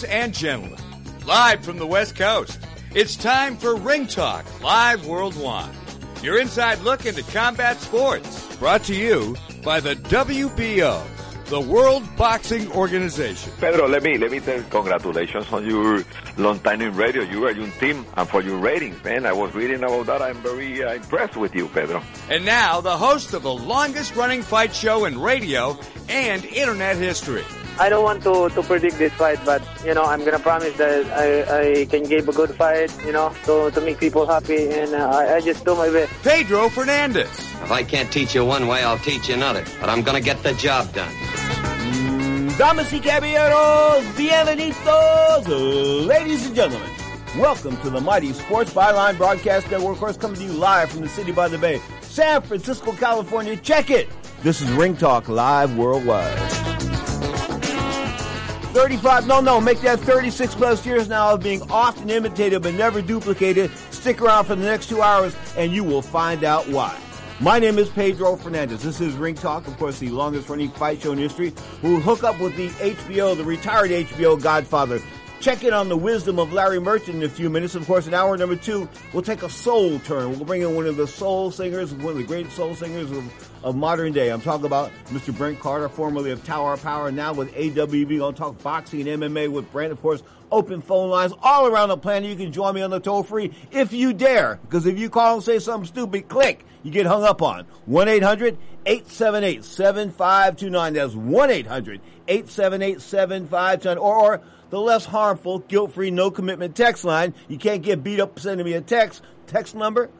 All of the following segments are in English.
Ladies and gentlemen, live from the West Coast, it's time for Ring Talk Live Worldwide. Your inside look into combat sports, brought to you by the WBO, the World Boxing Organization. Pedro, let me let me tell you, congratulations on your long time in radio. You are your team, and for your ratings, man. I was reading about that. I'm very uh, impressed with you, Pedro. And now, the host of the longest running fight show in radio and internet history. I don't want to, to predict this fight, but you know I'm gonna promise that I, I can give a good fight, you know, to, to make people happy, and uh, I, I just do my best. Pedro Fernandez. If I can't teach you one way, I'll teach you another. But I'm gonna get the job done. Damas y caballeros, bienvenidos, ladies and gentlemen. Welcome to the Mighty Sports Byline Broadcast Network, of course, coming to you live from the city by the bay, San Francisco, California. Check it. This is Ring Talk Live Worldwide. 35, no, no, make that 36 plus years now of being often imitated but never duplicated. Stick around for the next two hours and you will find out why. My name is Pedro Fernandez. This is Ring Talk, of course, the longest running fight show in history. We'll hook up with the HBO, the retired HBO Godfather. Check in on the wisdom of Larry Merchant in a few minutes. Of course, in hour number two, we'll take a soul turn. We'll bring in one of the soul singers, one of the great soul singers of, of modern day. I'm talking about Mr. Brent Carter, formerly of Tower Power, now with AWB. Gonna talk boxing and MMA with Brent, of course. Open phone lines all around the planet. You can join me on the toll free if you dare. Because if you call and say something stupid, click, you get hung up on. 1-800-878-7529. That's 1-800-878-7529. Or, or the less harmful, guilt-free, no commitment text line. You can't get beat up sending me a text. Text number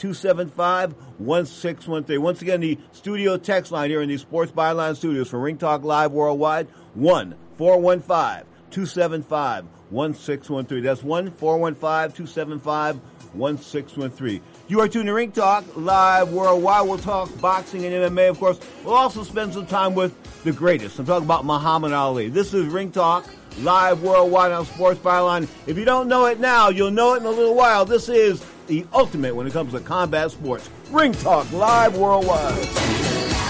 415-275-1613. Once again, the studio text line here in the Sports Byline Studios for Ring Talk Live Worldwide, 1-415-275-1613. That's 1-415-275-1613. You are tuned to Ring Talk Live Worldwide. We'll talk boxing and MMA, of course. We'll also spend some time with the greatest. I'm talking about Muhammad Ali. This is Ring Talk Live Worldwide on Sports Byline. If you don't know it now, you'll know it in a little while. This is the ultimate when it comes to combat sports. Ring Talk Live Worldwide.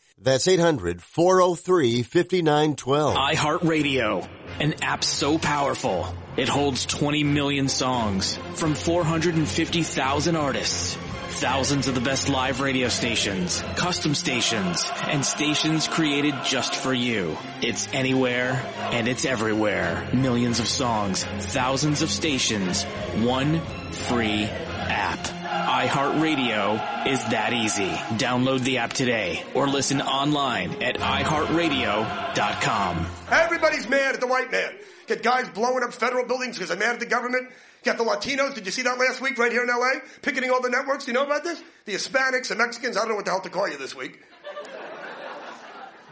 That's 800 403 5912. iHeartRadio, an app so powerful, it holds 20 million songs from 450,000 artists. Thousands of the best live radio stations, custom stations, and stations created just for you. It's anywhere and it's everywhere. Millions of songs, thousands of stations, one free app. iHeartRadio is that easy. Download the app today or listen online at iHeartRadio.com. Everybody's mad at the white man. Get guys blowing up federal buildings because they're mad at the government. Got the Latinos. Did you see that last week right here in LA? Picketing all the networks. Do you know about this? The Hispanics, the Mexicans. I don't know what the hell to call you this week.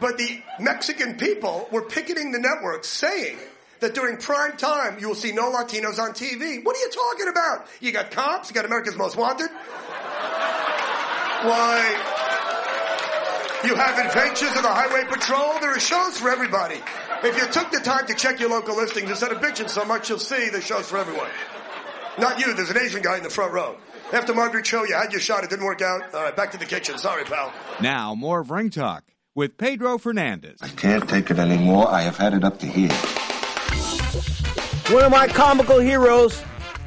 But the Mexican people were picketing the networks saying that during prime time you will see no Latinos on TV. What are you talking about? You got cops, you got America's Most Wanted. Why? You have adventures of the Highway Patrol. There are shows for everybody. If you took the time to check your local listings instead of bitching so much, you'll see there's shows for everyone. Not you, there's an Asian guy in the front row. After Margaret Cho, you had your shot, it didn't work out. All right, back to the kitchen. Sorry, pal. Now, more of Ring Talk with Pedro Fernandez. I can't take it anymore. I have had it up to here. One of my comical heroes,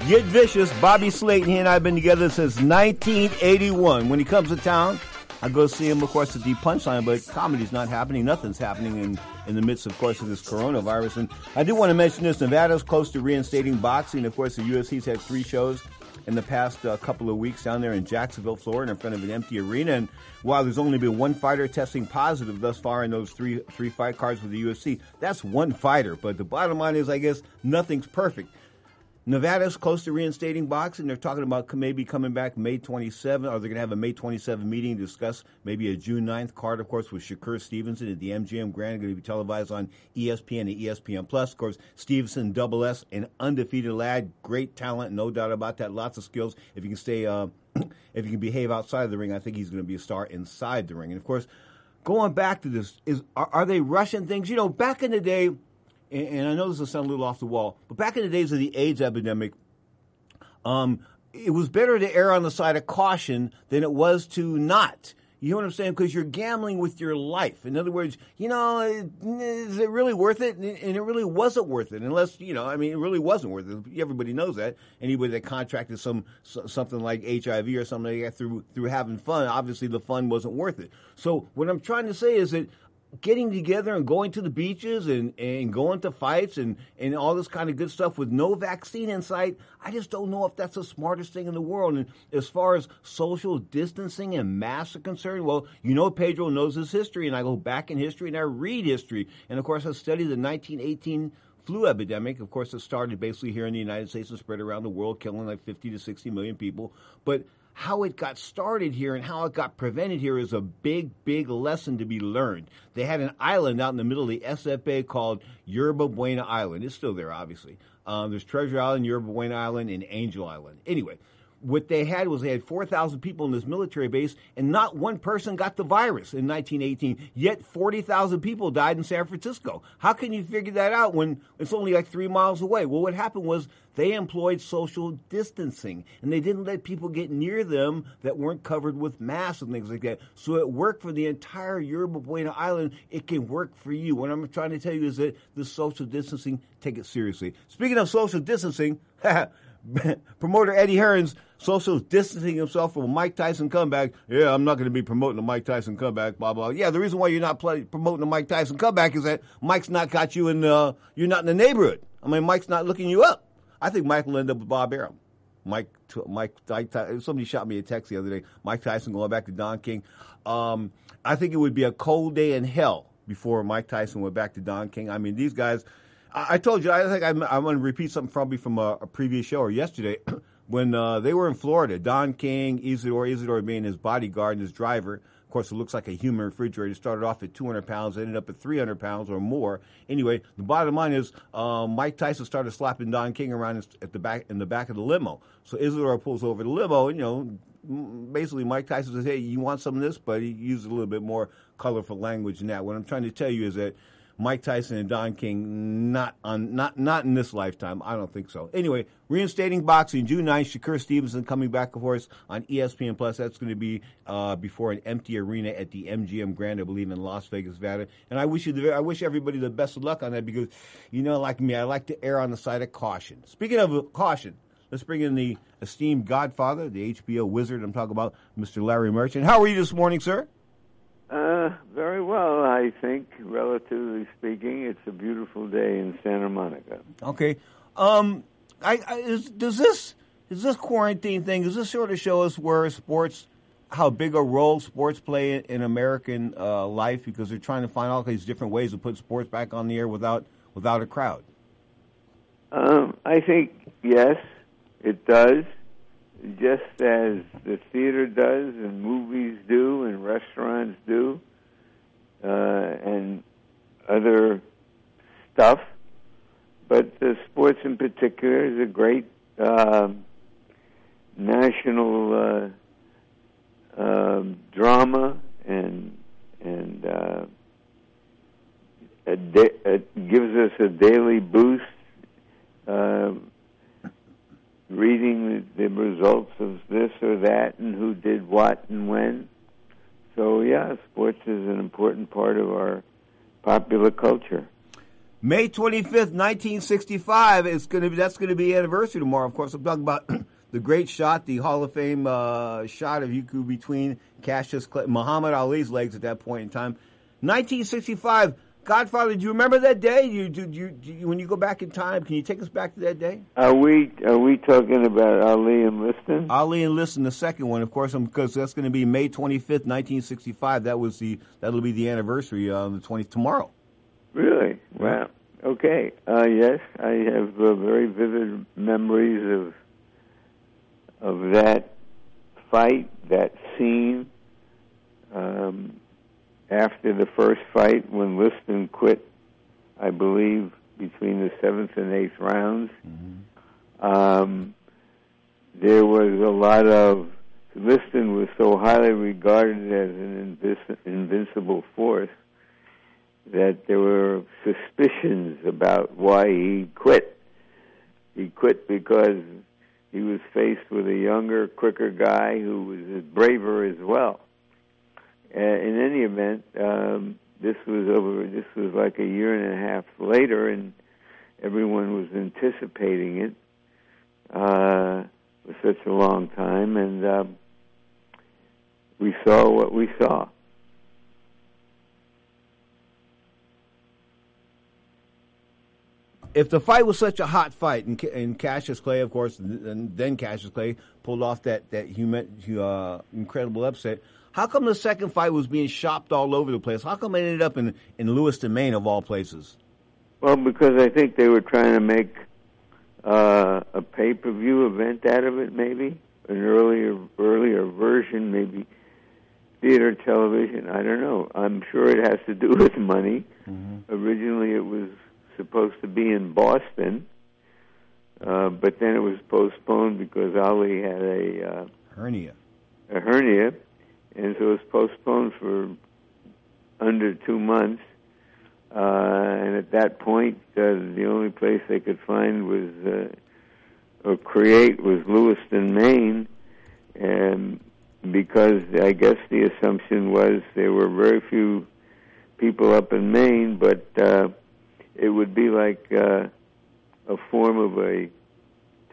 Get Vicious, Bobby Slayton. He and I have been together since 1981. When he comes to town, I go see him, of course, at the punchline, but comedy's not happening. Nothing's happening in, in the midst, of course, of this coronavirus. And I do want to mention this Nevada's close to reinstating boxing. Of course, the UFC's had three shows in the past uh, couple of weeks down there in Jacksonville, Florida, in front of an empty arena. And while there's only been one fighter testing positive thus far in those three three fight cards with the UFC, that's one fighter. But the bottom line is, I guess nothing's perfect. Nevada's close to reinstating boxing. They're talking about maybe coming back May 27, Are they're going to have a May 27 meeting to discuss maybe a June 9th card, of course, with Shakur Stevenson at the MGM Grand, going to be televised on ESPN and ESPN Plus. Of course, Stevenson, double S, an undefeated lad, great talent, no doubt about that. Lots of skills. If you can stay, uh, if you can behave outside of the ring, I think he's going to be a star inside the ring. And of course, going back to this, is are, are they rushing things? You know, back in the day and, and I know this will sound a little off the wall, but back in the days of the AIDS epidemic, um, it was better to err on the side of caution than it was to not. You know what I'm saying? Because you're gambling with your life. In other words, you know, is it really worth it? And it really wasn't worth it, unless you know. I mean, it really wasn't worth it. Everybody knows that. Anybody that contracted some something like HIV or something like that through through having fun, obviously the fun wasn't worth it. So what I'm trying to say is that getting together and going to the beaches and, and going to fights and, and all this kind of good stuff with no vaccine in sight, I just don't know if that's the smartest thing in the world. And as far as social distancing and masks are concerned, well, you know Pedro knows his history, and I go back in history and I read history. And of course, I studied the 1918 flu epidemic. Of course, it started basically here in the United States and spread around the world, killing like 50 to 60 million people. But how it got started here and how it got prevented here is a big, big lesson to be learned. They had an island out in the middle of the SFA called Yerba Buena Island. It's still there, obviously. Um, there's Treasure Island, Yerba Buena Island, and Angel Island. Anyway, what they had was they had 4,000 people in this military base, and not one person got the virus in 1918. Yet 40,000 people died in San Francisco. How can you figure that out when it's only like three miles away? Well, what happened was they employed social distancing, and they didn't let people get near them that weren't covered with masks and things like that. So it worked for the entire Yerba Buena Island. It can work for you. What I'm trying to tell you is that the social distancing, take it seriously. Speaking of social distancing, promoter Eddie Hearn's social distancing himself from Mike Tyson comeback. Yeah, I'm not going to be promoting the Mike Tyson comeback. Blah blah. Yeah, the reason why you're not play, promoting the Mike Tyson comeback is that Mike's not got you in. Uh, you're not in the neighborhood. I mean, Mike's not looking you up. I think Mike will end up with Bob Arum. Mike, Mike, Mike, somebody shot me a text the other day. Mike Tyson going back to Don King. Um, I think it would be a cold day in hell before Mike Tyson went back to Don King. I mean, these guys. I, told you. I think I'm, I'm going to repeat something probably from a, a previous show or yesterday. when uh, they were in Florida, Don King, Isidore, Isidore being his bodyguard and his driver. Of course, it looks like a human refrigerator. Started off at 200 pounds, ended up at 300 pounds or more. Anyway, the bottom line is uh, Mike Tyson started slapping Don King around at the back in the back of the limo. So Isidore pulls over the limo, and you know, basically Mike Tyson says, "Hey, you want some of this?" But he used a little bit more colorful language than that. What I'm trying to tell you is that Mike Tyson and Don King, not on, not not in this lifetime. I don't think so. Anyway, reinstating boxing June 9th. Shakur Stevenson coming back, of course, on ESPN Plus. That's going to be uh, before an empty arena at the MGM Grand, I believe, in Las Vegas, Nevada. And I wish you, the, I wish everybody the best of luck on that because, you know, like me, I like to err on the side of caution. Speaking of caution, let's bring in the esteemed Godfather, the HBO wizard. I'm talking about Mr. Larry Merchant. How are you this morning, sir? Uh, very well, I think, relatively speaking. It's a beautiful day in Santa Monica. Okay. Um, I, I is, does this is this quarantine thing? Does this sort of show us where sports, how big a role sports play in, American uh, life? Because they're trying to find all these different ways to put sports back on the air without without a crowd. Um, I think yes, it does just as the theater does and movies do and restaurants do uh, and other stuff. But the sports in particular is a great uh, national uh, uh, drama and and uh, it gives us a daily boost. Uh, reading the, the results of this or that and who did what and when. So yeah, sports is an important part of our popular culture. May 25th, 1965 is going to be that's going to be anniversary tomorrow. Of course, I'm talking about the great shot, the Hall of Fame uh, shot of Yuku between Cassius Clay, Muhammad Ali's legs at that point in time. 1965 Godfather, do you remember that day? You, do, you, do you, when you go back in time, can you take us back to that day? Are we are we talking about Ali and Liston? Ali and Liston, the second one, of course, because that's going to be May twenty fifth, nineteen sixty five. That was the that'll be the anniversary on uh, the twentieth tomorrow. Really? Wow. Okay. Uh, yes, I have uh, very vivid memories of of that fight, that scene. Um, after the first fight when Liston quit, I believe, between the seventh and eighth rounds. Mm-hmm. Um, there was a lot of Liston was so highly regarded as an invis- invincible force that there were suspicions about why he quit. He quit because he was faced with a younger, quicker guy who was braver as well. Uh, in any event, um, this was over. This was like a year and a half later, and everyone was anticipating it uh, for such a long time, and um, we saw what we saw. If the fight was such a hot fight, and, and Cassius Clay, of course, and then Cassius Clay pulled off that that human, uh, incredible upset, how come the second fight was being shopped all over the place? How come it ended up in in Lewiston, Maine, of all places? Well, because I think they were trying to make uh, a pay per view event out of it, maybe. an earlier earlier version, maybe theater television. I don't know. I'm sure it has to do with money. Mm-hmm. Originally, it was supposed to be in Boston, uh, but then it was postponed because Ali had a uh, hernia. A hernia, and so it was postponed for under two months. Uh, and at that point, uh, the only place they could find was uh, or create was Lewiston, Maine, and because I guess the assumption was there were very few people up in Maine, but uh, it would be like uh, a form of a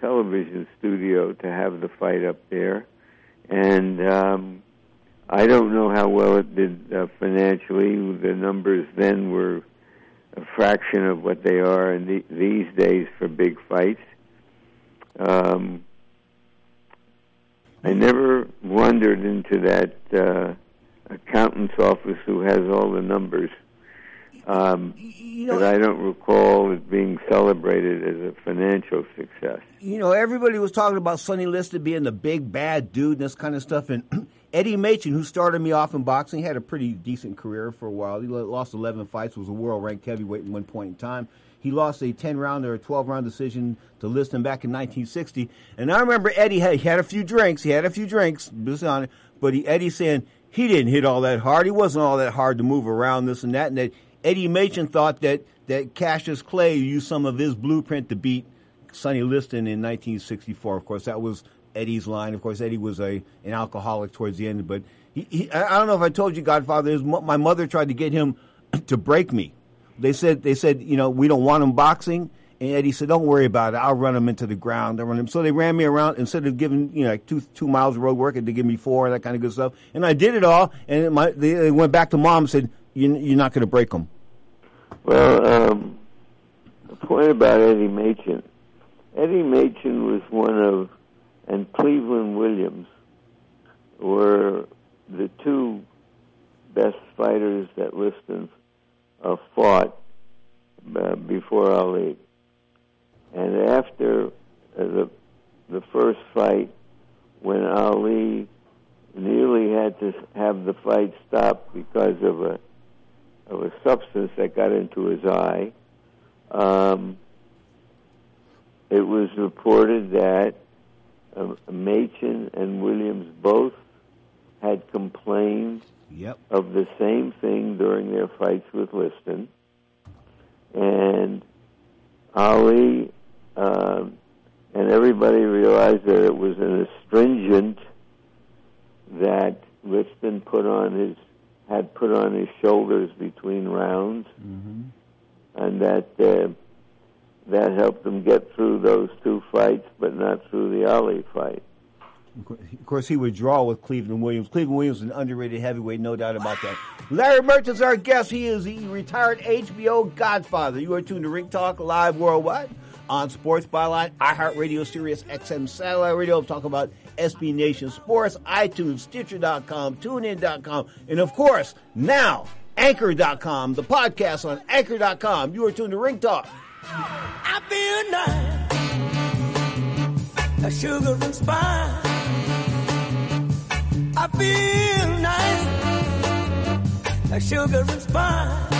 television studio to have the fight up there, and um, I don't know how well it did uh, financially. The numbers then were a fraction of what they are in the, these days for big fights. Um, I never wandered into that uh, accountant's office who has all the numbers. Um, you know, but I don't recall it being celebrated as a financial success. You know, everybody was talking about Sonny Liston being the big bad dude and this kind of stuff. And Eddie Machen, who started me off in boxing, had a pretty decent career for a while. He lost 11 fights, was a world ranked heavyweight at one point in time. He lost a 10 round or a 12 round decision to Liston back in 1960. And I remember Eddie had, he had a few drinks. He had a few drinks, but he, Eddie saying he didn't hit all that hard. He wasn't all that hard to move around, this and that. And that Eddie Machen thought that, that Cassius Clay used some of his blueprint to beat Sonny Liston in 1964. Of course, that was Eddie's line. Of course, Eddie was a an alcoholic towards the end, but he, he, I don't know if I told you, Godfather. His, my mother tried to get him to break me. They said they said you know we don't want him boxing, and Eddie said don't worry about it. I'll run him into the ground. I'll run him. So they ran me around instead of giving you know like two two miles of road work, they give me four that kind of good stuff. And I did it all, and my they went back to mom and said you, you're not going to break them. Well, um, the point about Eddie Machen, Eddie Machen was one of and Cleveland Williams were the two best fighters that Liston uh, fought uh, before Ali. And after uh, the the first fight, when Ali nearly had to have the fight stopped because of a of a substance that got into his eye, um, it was reported that uh, Machen and Williams both had complained yep. of the same thing during their fights with Liston. And Ali uh, and everybody realized that it was an astringent that Liston put on his had put on his shoulders between rounds, mm-hmm. and that uh, that helped him get through those two fights, but not through the Ali fight. Of course, he would draw with Cleveland Williams. Cleveland Williams is an underrated heavyweight, no doubt about that. Larry Merchant's our guest. He is the retired HBO Godfather. You are tuned to Ring Talk Live Worldwide on Sports Byline, iHeartRadio, Sirius XM Satellite Radio. Talk about SB Nation Sports, iTunes, Stitcher.com, TuneIn.com, and of course, now, Anchor.com, the podcast on Anchor.com. You are tuned to Ring Talk. I feel nice, a sugar and spice. I feel nice, a sugar and spice.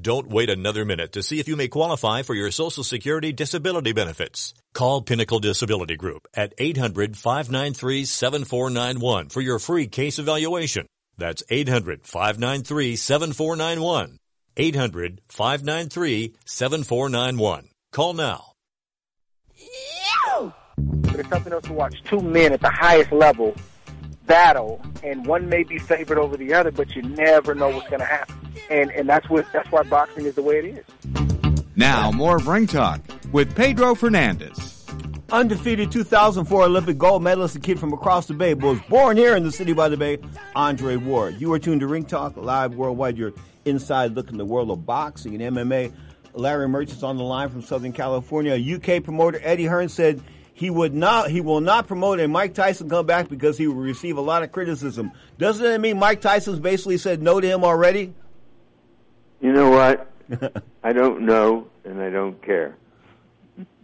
Don't wait another minute to see if you may qualify for your Social Security disability benefits. Call Pinnacle Disability Group at 800-593-7491 for your free case evaluation. That's 800-593-7491. 800-593-7491. Call now. It's something else to watch two men at the highest level battle, and one may be favored over the other, but you never know what's going to happen. And and that's what that's why boxing is the way it is. Now more of Ring Talk with Pedro Fernandez. Undefeated 2004 Olympic gold medalist, a kid from across the bay, was born here in the city by the bay, Andre Ward. You are tuned to Ring Talk live worldwide. Your inside look in the world of boxing and MMA. Larry Merchant's on the line from Southern California. UK promoter Eddie Hearn said he would not he will not promote a Mike Tyson comeback because he will receive a lot of criticism. Doesn't that mean Mike Tyson's basically said no to him already? You know what? I don't know, and I don't care.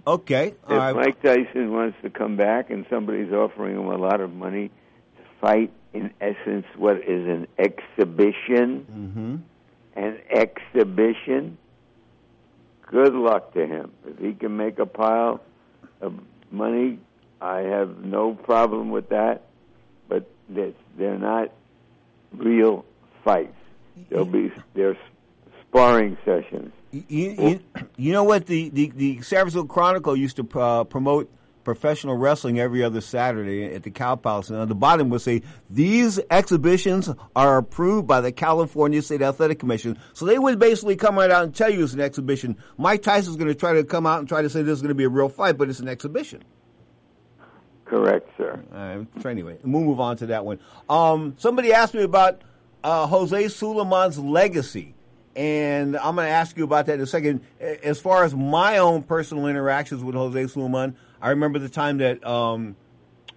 Okay. If Mike Tyson wants to come back and somebody's offering him a lot of money to fight, in essence, what is an exhibition, Mm-hmm. an exhibition, good luck to him. If he can make a pile of money, I have no problem with that. But they're, they're not real fights. They'll be they're sparring sessions. You, you, you know what? The, the, the San Francisco Chronicle used to uh, promote professional wrestling every other Saturday at the Cow Palace. And on the bottom would say, these exhibitions are approved by the California State Athletic Commission. So they would basically come right out and tell you it's an exhibition. Mike Tyson's going to try to come out and try to say this is going to be a real fight, but it's an exhibition. Correct, sir. Uh, so anyway, we'll move on to that one. Um, somebody asked me about uh, Jose Sulaiman's legacy, and I'm going to ask you about that in a second. As far as my own personal interactions with Jose Sulaiman, I remember the time that um,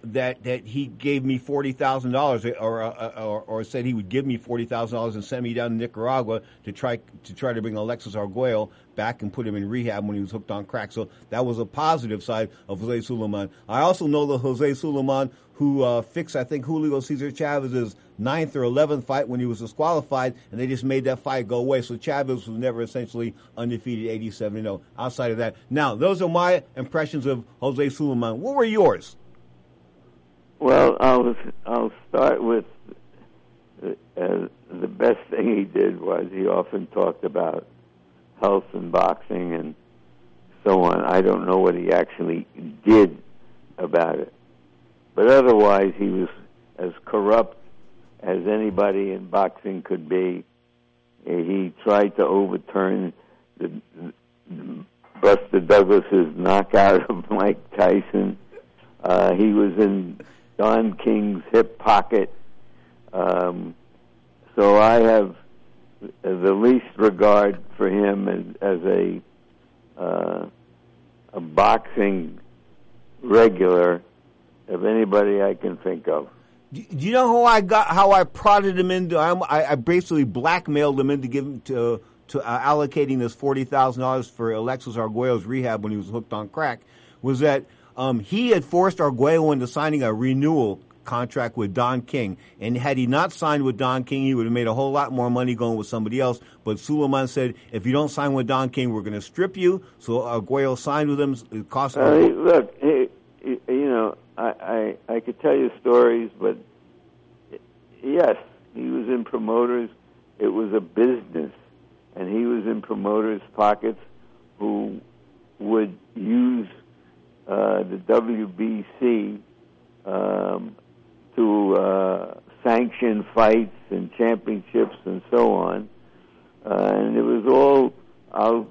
that that he gave me forty thousand dollars, or, or said he would give me forty thousand dollars and send me down to Nicaragua to try to try to bring Alexis Arguello back and put him in rehab when he was hooked on crack. So that was a positive side of Jose Sulaiman. I also know the Jose Sulaiman who uh, fixed, I think, Julio Cesar Chavez's ninth or eleventh fight when he was disqualified, and they just made that fight go away. So Chavez was never essentially undefeated, eighty-seven zero. Outside of that, now those are my impressions of Jose Sulaiman. What were yours? Well, I'll I'll start with uh, the best thing he did was he often talked about health and boxing and so on. I don't know what he actually did about it, but otherwise he was as corrupt as anybody in boxing could be. He tried to overturn the, the Buster Douglas's knockout of Mike Tyson. Uh, he was in Don King's hip pocket. Um, so I have the least regard for him as, as a uh, a boxing regular of anybody I can think of. Do you know how I got how I prodded him into? I, I basically blackmailed him into giving to to uh, allocating this forty thousand dollars for Alexis Arguello's rehab when he was hooked on crack. Was that um, he had forced Arguello into signing a renewal contract with Don King, and had he not signed with Don King, he would have made a whole lot more money going with somebody else. But Sulaiman said, if you don't sign with Don King, we're going to strip you. So Arguello signed with him. It cost him. Uh, look, he, he- you know, I, could tell you stories, but yes, he was in promoters. It was a business, and he was in promoters' pockets who would use uh, the WBC um, to uh, sanction fights and championships and so on. Uh, and it was all I'll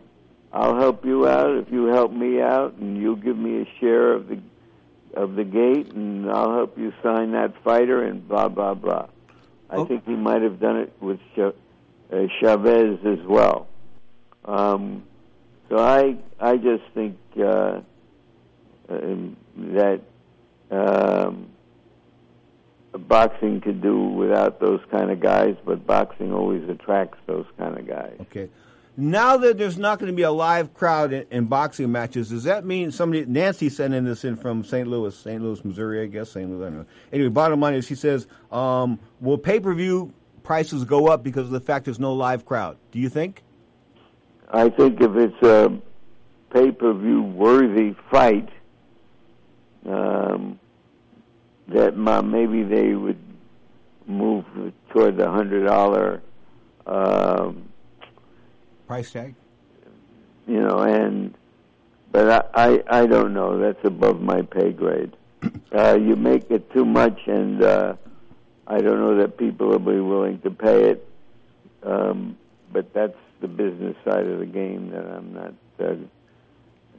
I'll help you out if you help me out, and you'll give me a share of the of the gate, and I'll help you sign that fighter, and blah blah blah. I think he might have done it with uh, Chavez as well. Um, so I I just think uh, um, that um, boxing could do without those kind of guys, but boxing always attracts those kind of guys. Okay. Now that there's not going to be a live crowd in, in boxing matches, does that mean somebody? Nancy sending this in from St. Louis, St. Louis, Missouri, I guess. St. Louis, I don't know. Anyway, bottom line is, she says, um, will pay per view prices go up because of the fact there's no live crowd? Do you think? I think if it's a pay per view worthy fight, um, that ma- maybe they would move toward the hundred dollar, um, Price tag. you know, and but I, I I don't know. That's above my pay grade. Uh, you make it too much, and uh, I don't know that people will be willing to pay it. Um, but that's the business side of the game that I'm not uh,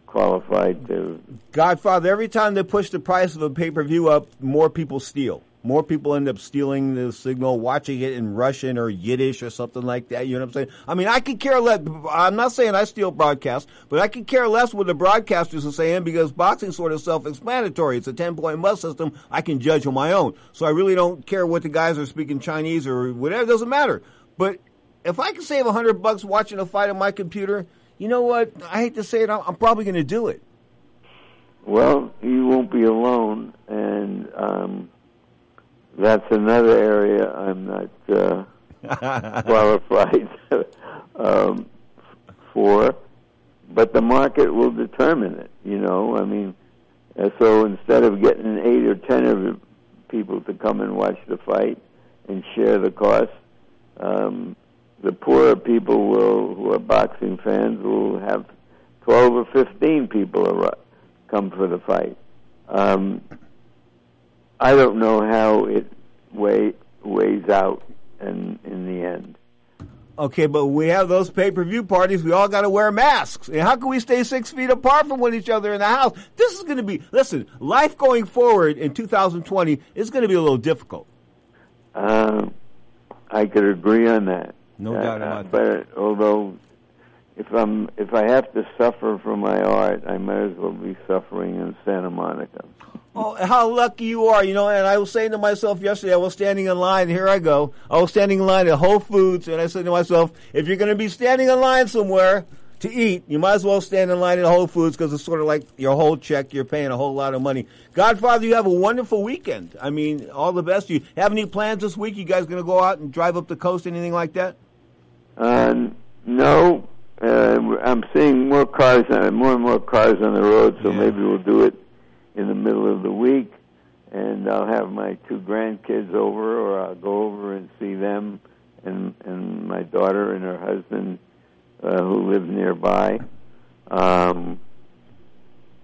qualified to. Godfather, every time they push the price of a pay per view up, more people steal. More people end up stealing the signal, watching it in Russian or Yiddish or something like that. You know what I'm saying? I mean, I could care less. I'm not saying I steal broadcasts, but I could care less what the broadcasters are saying because boxing is sort of self-explanatory. It's a 10-point must system. I can judge on my own. So I really don't care what the guys are speaking Chinese or whatever. It doesn't matter. But if I can save hundred bucks watching a fight on my computer, you know what? I hate to say it, I'm I'm probably going to do it. Well, you won't be alone, and um, that's another area I'm not uh, qualified um, for. But the market will determine it. You know, I mean, so instead of getting eight or ten of people to come and watch the fight and share the cost, um, the poorer people will, who are boxing fans, will have twelve or fifteen people come for the fight. Um, I don't know how it weigh, weighs out in in the end. Okay, but we have those pay per view parties. We all got to wear masks. And how can we stay six feet apart from one each other in the house? This is going to be, listen, life going forward in 2020 is going to be a little difficult. Um, I could agree on that. No Uh, doubt uh, about but although, if I'm if I have to suffer for my art, I might as well be suffering in Santa Monica. Oh, how lucky you are, you know. And I was saying to myself yesterday, I was standing in line. Here I go. I was standing in line at Whole Foods, and I said to myself, if you're going to be standing in line somewhere to eat, you might as well stand in line at Whole Foods because it's sort of like your whole check. You're paying a whole lot of money. Godfather, you have a wonderful weekend. I mean, all the best. To you have any plans this week? You guys going to go out and drive up the coast? Anything like that? Uh, no, uh, I'm seeing more cars, on, more and more cars on the road. So maybe we'll do it in the middle of the week, and I'll have my two grandkids over, or I'll go over and see them, and and my daughter and her husband, uh, who live nearby. Um,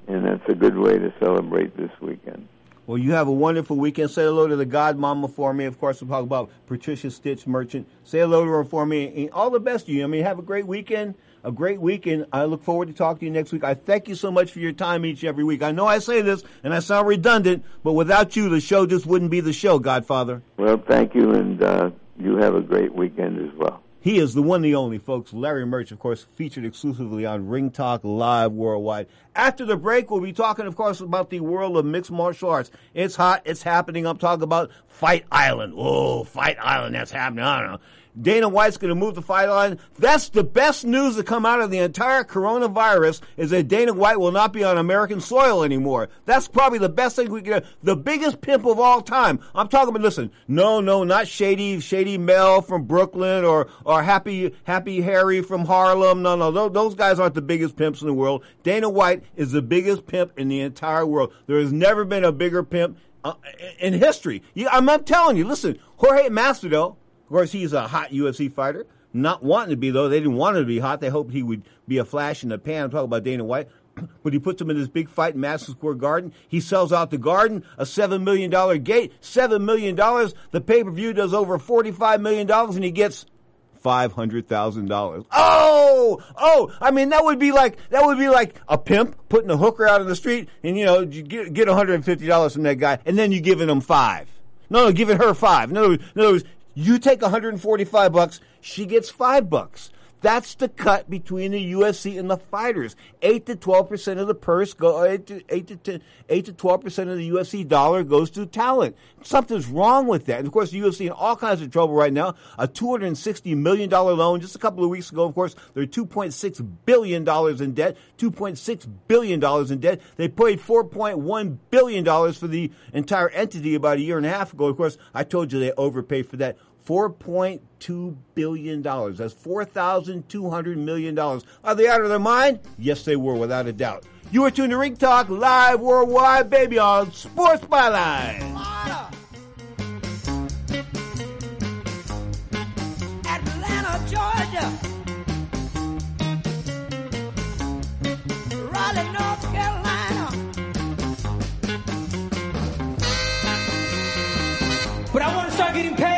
and that's a good way to celebrate this weekend. Well, you have a wonderful weekend. Say hello to the godmama for me. Of course, we'll talk about Patricia Stitch Merchant. Say hello to her for me. And all the best to you. I mean, have a great weekend. A great weekend. I look forward to talking to you next week. I thank you so much for your time each and every week. I know I say this and I sound redundant, but without you, the show just wouldn't be the show, Godfather. Well, thank you, and uh, you have a great weekend as well. He is the one, the only, folks. Larry Merch, of course, featured exclusively on Ring Talk Live Worldwide. After the break, we'll be talking, of course, about the world of mixed martial arts. It's hot. It's happening. I'm talking about Fight Island. Oh, Fight Island. That's happening. I don't know. Dana White's going to move the fight line. That's the best news to come out of the entire coronavirus is that Dana White will not be on American soil anymore. That's probably the best thing we can. The biggest pimp of all time. I'm talking about, listen, no, no, not Shady, Shady Mel from Brooklyn or, or Happy, Happy Harry from Harlem. No, no, those, those guys aren't the biggest pimps in the world. Dana White is the biggest pimp in the entire world. There has never been a bigger pimp uh, in history. I'm not telling you. Listen, Jorge Masvidal, of course, he's a hot UFC fighter. Not wanting to be though, they didn't want him to be hot. They hoped he would be a flash in the pan. I'm talking about Dana White. But he puts him in this big fight in Madison Square Garden. He sells out the Garden, a seven million dollar gate, seven million dollars. The pay per view does over forty five million dollars, and he gets five hundred thousand dollars. Oh, oh! I mean, that would be like that would be like a pimp putting a hooker out in the street, and you know, you get get one hundred and fifty dollars from that guy, and then you giving him five. No, no, giving her five. In other, you take 145 bucks, she gets 5 bucks. That's the cut between the UFC and the fighters. Eight to twelve percent of the purse go eight to eight to 10, eight to twelve percent of the UFC dollar goes to talent. Something's wrong with that. And of course, the UFC in all kinds of trouble right now. A two hundred and sixty million dollar loan just a couple of weeks ago. Of course, they're two point six billion dollars in debt. Two point six billion dollars in debt. They paid four point one billion dollars for the entire entity about a year and a half ago. Of course, I told you they overpaid for that. $4.2 billion. That's $4,200 million. Are they out of their mind? Yes, they were, without a doubt. You are tuned to Ring Talk live worldwide, baby, on Sports Byline. Atlanta, Georgia. Raleigh, North Carolina. But I want to start getting paid.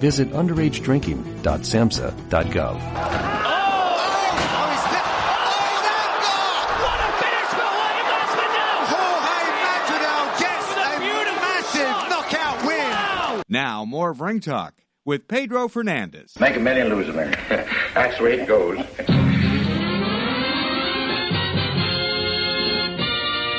visit underagedrinking.samhsa.gov. Oh! Oh! Oh! oh what a finish! Oh, what a finish! Now, Oh hi Faginel! Massive knockout win! Now more of Ring Talk with Pedro Fernandez. Make a million, lose a million. That's the way it goes.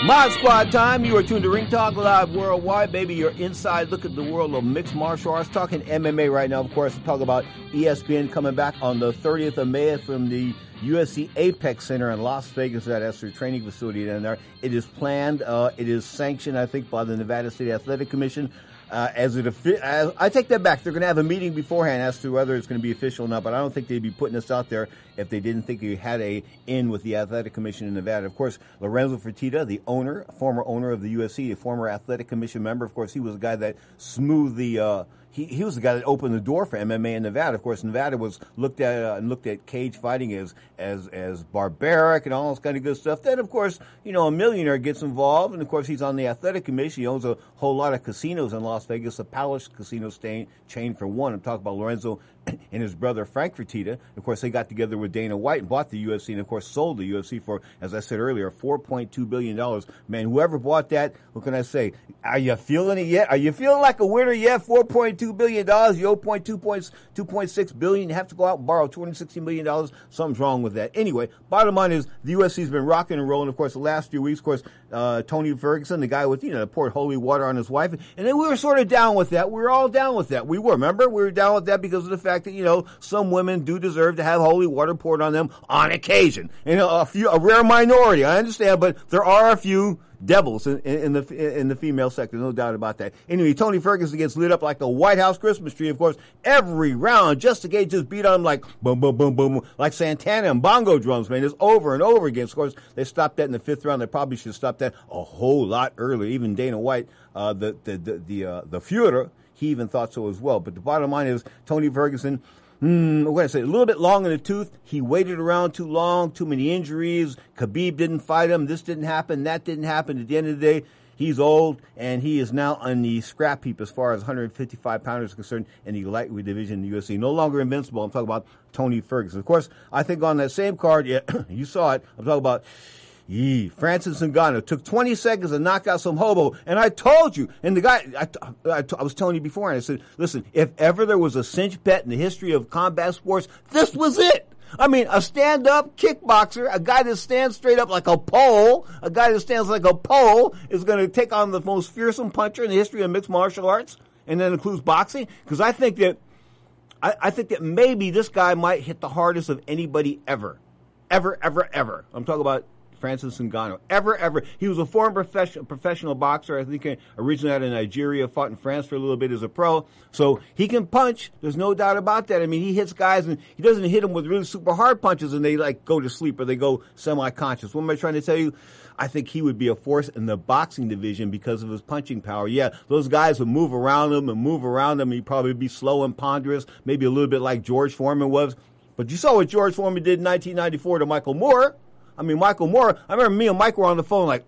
Mod Squad time. You are tuned to Ring Talk Live Worldwide, baby. Your inside look at the world of mixed martial arts. Talking MMA right now, of course. Talk about ESPN coming back on the 30th of May from the UFC Apex Center in Las Vegas. That's their training facility down there. It is planned. Uh, it is sanctioned, I think, by the Nevada State Athletic Commission. Uh, as it, as, I take that back. They're going to have a meeting beforehand as to whether it's going to be official or not. But I don't think they'd be putting this out there if they didn't think you had a in with the athletic commission in Nevada. Of course, Lorenzo Fertitta, the owner, former owner of the UFC, a former athletic commission member. Of course, he was the guy that smoothed the. Uh, he, he was the guy that opened the door for MMA in Nevada. Of course, Nevada was looked at uh, and looked at cage fighting as as as barbaric and all this kind of good stuff. Then, of course, you know, a millionaire gets involved, and of course, he's on the athletic commission. He owns a whole lot of casinos in Las Vegas, the Palace Casino chain, chain for one. I'm talking about Lorenzo and his brother Frank Fertitta. Of course, they got together with Dana White and bought the UFC, and of course, sold the UFC for, as I said earlier, $4.2 billion. Man, whoever bought that, what can I say? Are you feeling it yet? Are you feeling like a winner yet? $4.2 billion. You owe 2.6 billion. You have to go out and borrow $260 million. Something's wrong with that. Anyway, bottom line is the UFC's been rocking and rolling. Of course, the last few weeks, of course, uh, Tony Ferguson, the guy with, you know, poured holy water on his wife. And then we were sort of down with that. We were all down with that. We were, remember? We were down with that because of the fact that, you know, some women do deserve to have holy water poured on them on occasion. You know, a few, a rare minority, I understand, but there are a few devils in, in, the in the female sector, no doubt about that. Anyway, Tony Ferguson gets lit up like the White House Christmas tree, of course, every round. Justin Gaethje just beat on him like boom, boom, boom, boom, like Santana and bongo drums, man. Just over and over again. Of course, they stopped that in the fifth round. They probably should have stopped that a whole lot earlier. Even Dana White, uh, the the the the, uh, the Fuhrer, he even thought so as well. But the bottom line is Tony Ferguson hmm, what I say, a little bit long in the tooth. He waited around too long, too many injuries. Khabib didn't fight him. This didn't happen. That didn't happen. At the end of the day, he's old and he is now on the scrap heap as far as 155 pounders is concerned in the lightweight division in the UFC. No longer invincible. I'm talking about Tony Ferguson. Of course, I think on that same card, yeah, you saw it. I'm talking about Yee, Francis Ngannou took 20 seconds to knock out some hobo, and I told you. And the guy, I, I, I was telling you before, and I said, listen, if ever there was a cinch bet in the history of combat sports, this was it. I mean, a stand-up kickboxer, a guy that stands straight up like a pole, a guy that stands like a pole, is going to take on the most fearsome puncher in the history of mixed martial arts, and that includes boxing. Because I think that, I, I think that maybe this guy might hit the hardest of anybody ever, ever, ever, ever. I'm talking about Francis Ngannou. Ever, ever. He was a former professional, professional boxer. I think originally out of Nigeria, fought in France for a little bit as a pro. So he can punch. There's no doubt about that. I mean, he hits guys and he doesn't hit them with really super hard punches and they like go to sleep or they go semi-conscious. What am I trying to tell you? I think he would be a force in the boxing division because of his punching power. Yeah, those guys would move around him and move around him. He'd probably be slow and ponderous, maybe a little bit like George Foreman was. But you saw what George Foreman did in 1994 to Michael Moorer. I mean, Michael Moorer, I remember me and Mike were on the phone like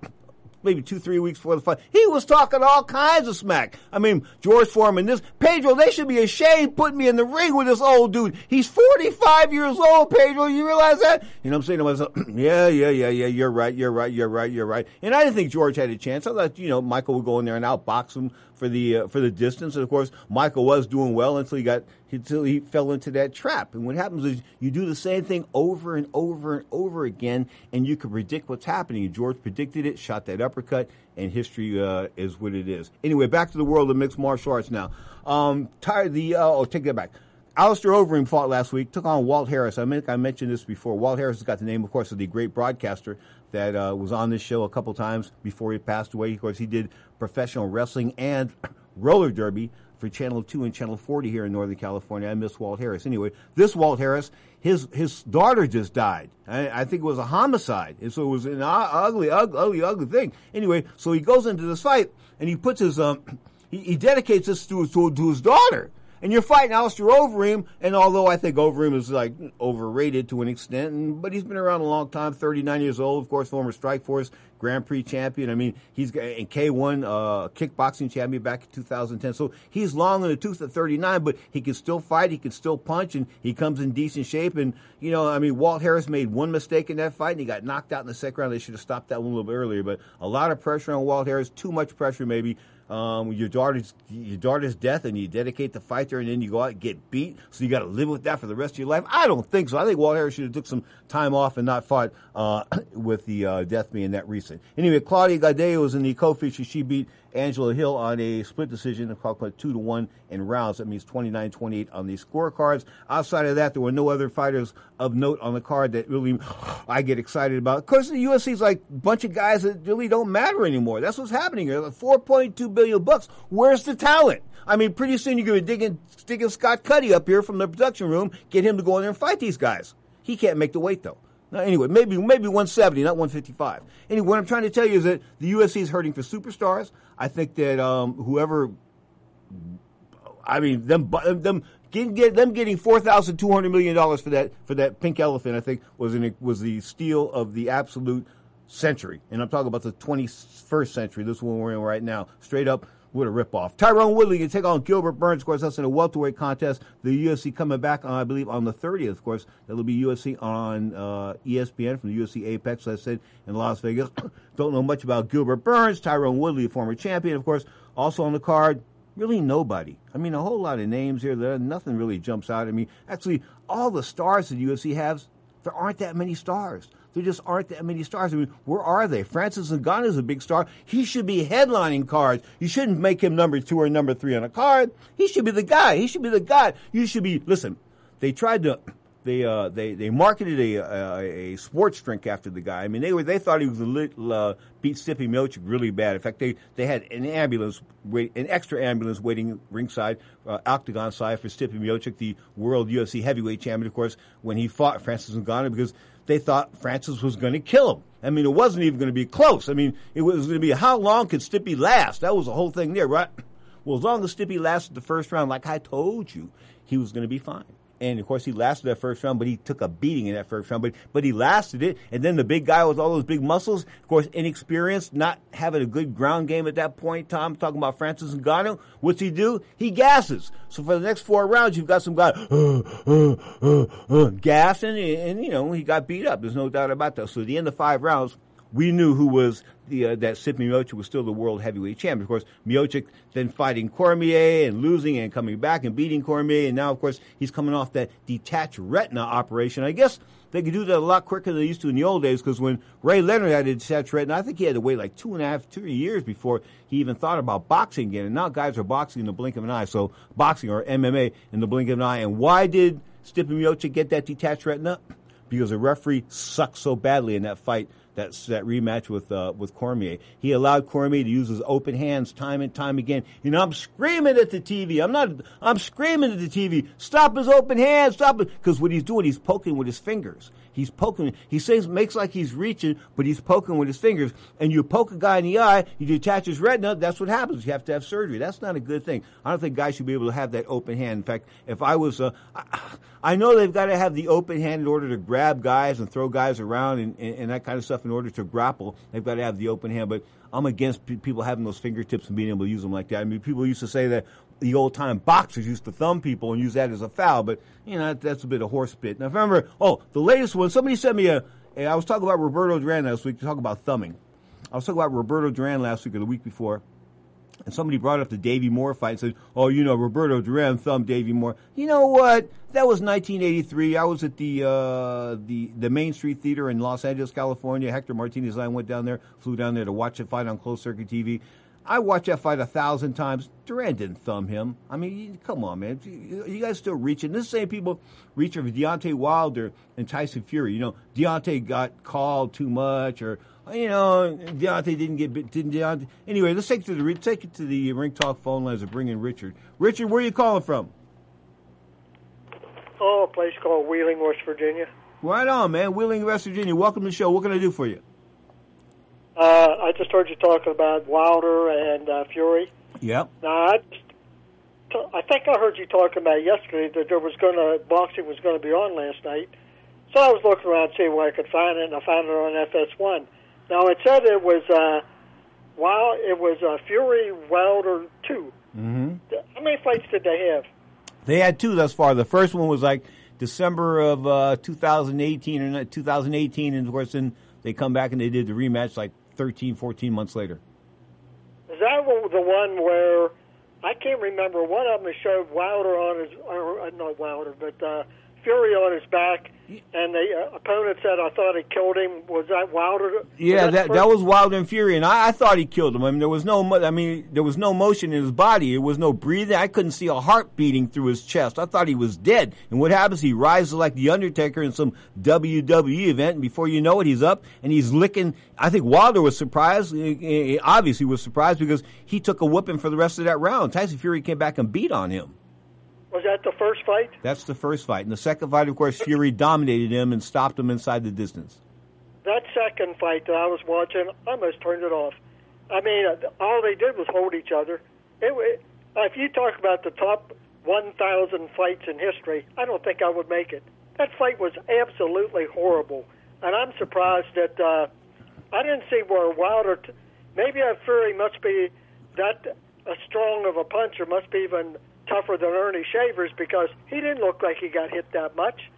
maybe two, three weeks before the fight. He was talking all kinds of smack. I mean, George Foreman, this Pedro, they should be ashamed putting me in the ring with this old dude. He's 45 years old, Pedro. You realize that? You know what I'm saying to myself? yeah, yeah, yeah, yeah. You're right. You're right. You're right. You're right. And I didn't think George had a chance. I thought, you know, Michael would go in there and outbox him for the uh, for the distance. And of course, Michael was doing well until he got until he fell into that trap. And what happens is you do the same thing over and over and over again, and you can predict what's happening. George predicted it, shot that uppercut, and history uh, is what it is. Anyway, back to the world of mixed martial arts now. Um, tired the uh, oh, take that back. Alistair Overeem fought last week, took on Walt Harris. I, mean, I mentioned this before. Walt Harris has got the name, of course, of the great broadcaster that uh, was on this show a couple times before he passed away. Of course, he did professional wrestling and roller derby for Channel 2 and Channel 40 here in Northern California. I miss Walt Harris. Anyway, this Walt Harris, his his daughter just died. I, I think it was a homicide. And so it was an ugly, ugly, ugly, ugly thing. Anyway, so he goes into this fight and he puts his, um, he, he dedicates this to, to, to his daughter. And you're fighting Alistair Overeem, and although I think Overeem is like overrated to an extent, and, but he's been around a long time, 39 years old, of course, former Strike Force Grand Prix champion. I mean, he's and K1 uh, kickboxing champion back in 2010. So he's long in the tooth at 39, but he can still fight, he can still punch, and he comes in decent shape. And you know, I mean, Walt Harris made one mistake in that fight, and he got knocked out in the second round. They should have stopped that one a little bit earlier, but a lot of pressure on Walt Harris, too much pressure maybe um, your daughter's your daughter's death, and you dedicate the fight there, and then you go out and get beat. So you got to live with that for the rest of your life. I don't think so. I think Walt Harris should have took some time off and not fought uh, with the uh, death being that recent. Anyway, Claudia Gadelha was in the co-feature. She beat Angela Hill on a split decision, a call called two to one in rounds. That means 29-28 on the scorecards. Outside of that, there were no other fighters of note on the card that really I get excited about. Of course, the UFC is like a bunch of guys that really don't matter anymore. That's what's happening here. Like 4.2 billion bucks. Where's the talent? I mean, pretty soon you're going to be digging, sticking Scott Cuddy up here from the production room, get him to go in there and fight these guys. He can't make the weight though. Anyway, maybe maybe 170, not 155. Anyway, what I'm trying to tell you is that the UFC is hurting for superstars. I think that um, whoever, I mean, them them getting get, them getting four thousand two hundred million dollars for that for that pink elephant, I think was was the steal of the absolute century. And I'm talking about the 21st century. This one we're in right now, straight up. What a ripoff. Tyron Woodley can take on Gilbert Burns. Of course, that's in a welterweight contest. The UFC coming back, on, I believe, on the 30th. Of course, that'll be UFC on uh, ESPN from the UFC Apex, as I said, in Las Vegas. Don't know much about Gilbert Burns. Tyron Woodley, former champion, of course. Also on the card, really nobody. I mean, a whole lot of names here. There, nothing really jumps out at me. Actually, all the stars that UFC has, there aren't that many stars. There just aren't that many stars. I mean, where are they? Francis Ngannou is a big star. He should be headlining cards. You shouldn't make him number two or number three on a card. He should be the guy. He should be the guy. You should be. Listen, they tried to. They uh, they they marketed a, a a sports drink after the guy. I mean, they were they thought he was a little, uh, beat Stipe Miocic really bad. In fact, they they had an ambulance wait an extra ambulance waiting ringside, uh, octagon side for Stipe Miocic, the world UFC heavyweight champion, of course, when he fought Francis Ngannou because they thought Francis was going to kill him. I mean, it wasn't even going to be close. I mean, it was going to be how long could Stipe last? That was the whole thing there, right? Well, as long as Stipe lasted the first round, like I told you, he was going to be fine. And of course, he lasted that first round, but he took a beating in that first round. But but he lasted it. And then the big guy with all those big muscles, of course, inexperienced, not having a good ground game at that point. Tom talking about Francis Ngannou. What's he do? He gasses. So for the next four rounds, you've got some guy uh, uh, uh, uh, gassing, and, and you know he got beat up. There's no doubt about that. So at the end of five rounds, we knew who was the uh, that Stipe Miocic was still the world heavyweight champion. Of course, Miocic then fighting Cormier and losing and coming back and beating Cormier, and now of course he's coming off that detached retina operation. I guess they could do that a lot quicker than they used to in the old days because when Ray Leonard had a detached retina, I think he had to wait like two and a half, two years before he even thought about boxing again. And now guys are boxing in the blink of an eye. So boxing or MMA in the blink of an eye. And why did Stipe Miocic get that detached retina? Because the referee sucked so badly in that fight that that rematch with uh, with Cormier. He allowed Cormier to use his open hands time and time again. You know, I'm screaming at the TV. I'm not. I'm screaming at the TV. Stop his open hands. Stop it. Because what he's doing, he's poking with his fingers. He's poking. He says makes like he's reaching, but he's poking with his fingers. And you poke a guy in the eye, you detach his retina. That's what happens. You have to have surgery. That's not a good thing. I don't think guys should be able to have that open hand. In fact, if I was, uh, I, I know they've got to have the open hand in order to grab guys and throw guys around and, and, and that kind of stuff in order to grapple. They've got to have the open hand, but I'm against pe- people having those fingertips and being able to use them like that. I mean, people used to say that the old time boxers used to thumb people and use that as a foul, but you know that, that's a bit of horse spit. Now, if I remember, oh, the latest one. Somebody sent me a. a I was talking about Roberto Duran last week. To talk about thumbing. I was talking about Roberto Duran last week or the week before. And somebody brought up the Davy Moore fight and said, "Oh, you know, Roberto Duran thumbed Davy Moore." You know what? That was 1983. I was at the uh, the the Main Street Theater in Los Angeles, California. Hector Martinez and I went down there, flew down there to watch the fight on closed circuit TV. I watched that fight a thousand times. Duran didn't thumb him. I mean, come on, man. You guys still reaching. This same people reaching for Deontay Wilder and Tyson Fury. You know, Deontay got called too much or You know, Deontay didn't get bit- didn't Deontay. Anyway, let's take it to the take it to the Ring Talk phone lines and bring in Richard. Richard, where are you calling from? Oh, a place called Wheeling, West Virginia. Right on, man. Wheeling, West Virginia. Welcome to the show. What can I do for you? Uh, I just heard you talking about Wilder and uh, Fury. Yep. Now, I, just, I think I heard you talking about yesterday that there was going to boxing was going to be on last night. So I was looking around to see where I could find it, and I found it on FS1. Now it said it was uh, wow, it was uh, Fury Wilder two. Mm-hmm. How many fights did they have? They had two thus far. The first one was like December of uh, 2018 or not- 2018, and of course then they come back and they did the rematch like 13, 14 months later. Is that the one where I can't remember? One of them showed Wilder on his, or uh, not Wilder, but uh, Fury on his back, and the uh, opponent said, "I thought he killed him." Was that Wilder? Yeah, that first- that was Wilder and Fury, and I, I thought he killed him. I mean, there was no, I mean, there was no motion in his body. There was no breathing. I couldn't see a heart beating through his chest. I thought he was dead. And what happens? He rises like the Undertaker in some WWE event, and before you know it, he's up and he's licking. I think Wilder was surprised. eh, eh, Obviously, was surprised because he took a whipping for the rest of that round. Tyson Fury came back and beat on him. Was that the first fight? That's the first fight. And the second fight, of course, Fury dominated him and stopped him inside the distance. That second fight that I was watching, I almost turned it off. I mean, uh, all they did was hold each other. It, uh, if you talk about the top 1,000 fights in history, I don't think I would make it. That fight was absolutely horrible, and I'm surprised that uh, I didn't see where Wilder. T- maybe uh, Fury must be that uh, strong of a puncher, must be even tougher than Earnie Shavers because he didn't look like he got hit that much.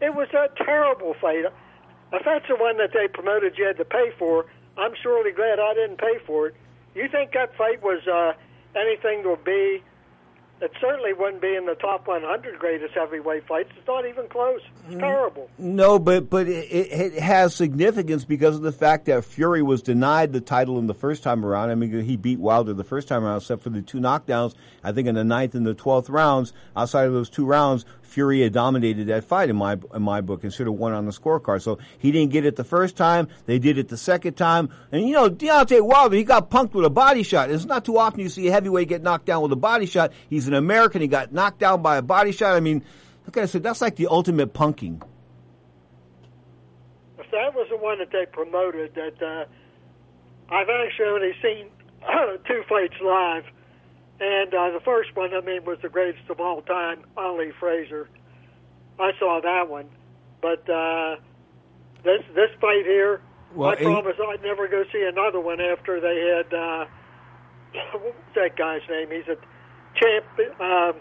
It was a terrible fight. If that's the one that they promoted you had to pay for, I'm surely glad I didn't pay for it. You think that fight was uh, anything to be? It certainly wouldn't be in the top 100 greatest heavyweight fights. It's not even close. It's mm, terrible. No, but but it, it it has significance because of the fact that Fury was denied the title in the first time around. I mean, he beat Wilder the first time around, except for the two knockdowns. I think in the ninth and the twelfth rounds. Outside of those two rounds, Fury dominated that fight in my in my book and should have won on the scorecard. So he didn't get it the first time. They did it the second time. And you know, Deontay Wilder, he got punked with a body shot. It's not too often you see a heavyweight get knocked down with a body shot. He's an American. He got knocked down by a body shot. I mean, I said, that's like the ultimate punking. If that was the one that they promoted, that uh, I've actually only seen two fights live, and uh, the first one, I mean, was the greatest of all time, Ali Frazier. I saw that one, but uh, this this fight here, Well, I and- promise I'd never go see another one after they had uh, what was that guy's name? He's a champ. Um,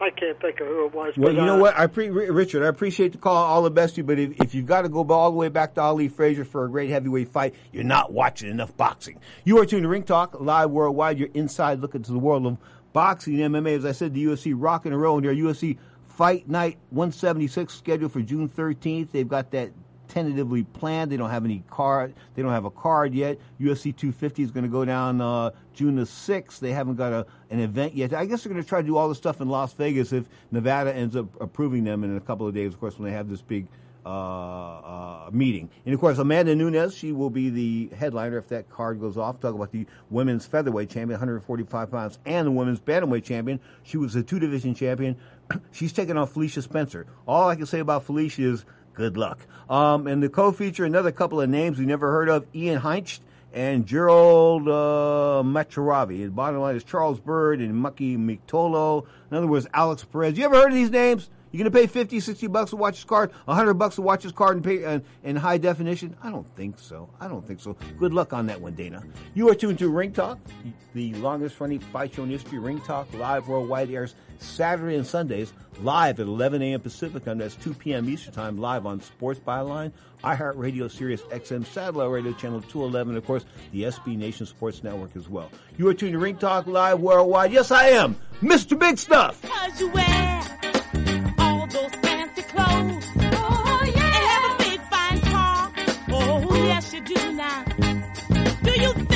I can't think of who it was. Well, you know uh, what? I pre- Richard, I appreciate the call. All the best to you, but if, if you've got to go all the way back to Ali Frazier for a great heavyweight fight, you're not watching enough boxing. You are tuned to Ring Talk live worldwide. You're inside looking to the world of boxing and MMA. As I said, the UFC rocking and rolling. Their UFC Fight Night 176 scheduled for June 13th. They've got that tentatively planned. They don't have any card. They don't have a card yet. UFC 250 is going to go down uh, June the 6th. They haven't got a, an event yet. I guess they're going to try to do all the stuff in Las Vegas if Nevada ends up approving them in a couple of days. Of course, when they have this big uh, uh, meeting. And of course, Amanda Nunes, she will be the headliner if that card goes off. Talk about the women's featherweight champion, 145 pounds, and the women's bantamweight champion. She was the two division champion. She's taking on Felicia Spencer. All I can say about Felicia is good luck. Um, and the co-feature, another couple of names we never heard of, Ian Heinisch and Gerald uh, Macharavi. The bottom line is Charles Byrd and Mucky Mictolo. In other words, Alex Perez. You ever heard of these names? You going to pay 50, 60 bucks to watch his card, 100 bucks to watch his card in, pay, uh, in high definition? I don't think so. I don't think so. Good luck on that one, Dana. You are tuned to Ring Talk, the longest running fight show in history. Ring Talk live worldwide airs Saturday and Sundays live at 11 a.m. Pacific time. That's 2 p.m. Eastern time live on Sports Byline, iHeartRadio, Sirius XM, Satellite Radio Channel 211, of course, the SB Nation Sports Network as well. You are tuned to Ring Talk live worldwide. Yes, I am Mr. Big Stuff. Now. Do you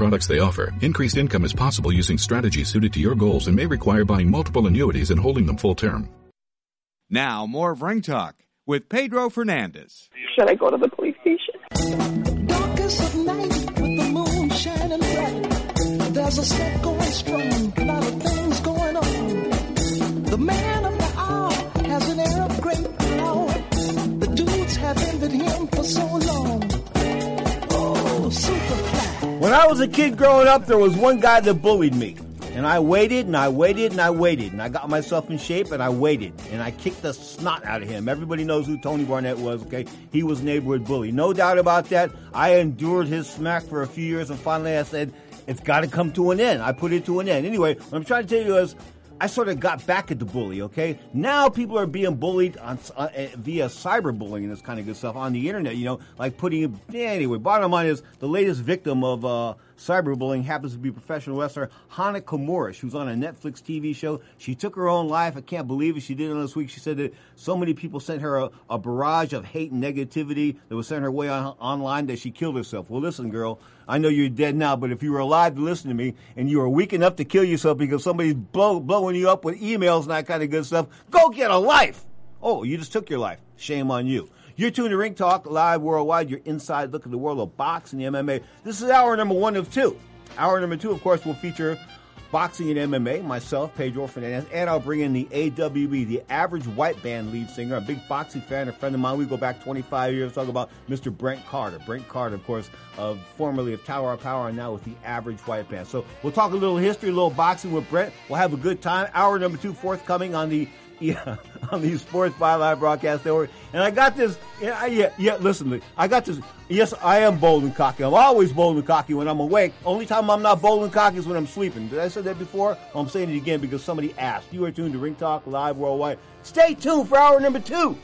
products they offer. Increased income is possible using strategies suited to your goals and may require buying multiple annuities and holding them full term. Now, more of Ring Talk with Pedro Fernandez. Should I go to the police station? Darkest of night with the moon shining bright. There's a set going strong, a lot of things going on. The man of the hour has an air of great power. The dudes have envied him for so long. Oh, Superfly. When I was a kid growing up, there was one guy that bullied me. And I waited and I waited and I waited and I got myself in shape and I waited and I kicked the snot out of him. Everybody knows who Tony Barnett was, okay? He was neighborhood bully. No doubt about that. I endured his smack for a few years and finally I said, it's got to come to an end. I put it to an end. Anyway, what I'm trying to tell you is, I sort of got back at the bully, okay? Now people are being bullied on uh, uh, via cyberbullying and this kind of good stuff on the internet, you know, like putting. Anyway, bottom line is the latest victim of uh, cyberbullying happens to be professional wrestler Hana Kimura. She was on a Netflix TV show. She took her own life. I can't believe it. She did it this week. She said that so many people sent her a, a barrage of hate and negativity that was sent her way on, online that she killed herself. Well, listen, girl, I know you're dead now, but if you were alive to listen to me and you were weak enough to kill yourself because somebody's blow, blowing you up with emails and that kind of good stuff, go get a life. Oh, you just took your life. Shame on you. You're tuned to Ring Talk live worldwide. Your inside look at the world of boxing and MMA. This is hour number one of two. Hour number two, of course, will feature boxing and MMA, myself, Pedro Fernandez, and I'll bring in the AWB, the average white band lead singer, a big boxing fan, a friend of mine. We go back 25 years, talk about Mr. Brent Carter. Brent Carter, of course, of formerly of Tower of Power and now with the average white band. So we'll talk a little history, a little boxing with Brent. We'll have a good time. Hour number two forthcoming on the yeah, on these Sports Byline broadcast network. And I got this. Yeah, yeah, yeah. Listen. I got this. Yes, I am bold and cocky. I'm always bold and cocky when I'm awake. Only time I'm not bold and cocky is when I'm sleeping. Did I say that before? I'm saying it again because somebody asked. You are tuned to Ring Talk Live Worldwide. Stay tuned for hour number two.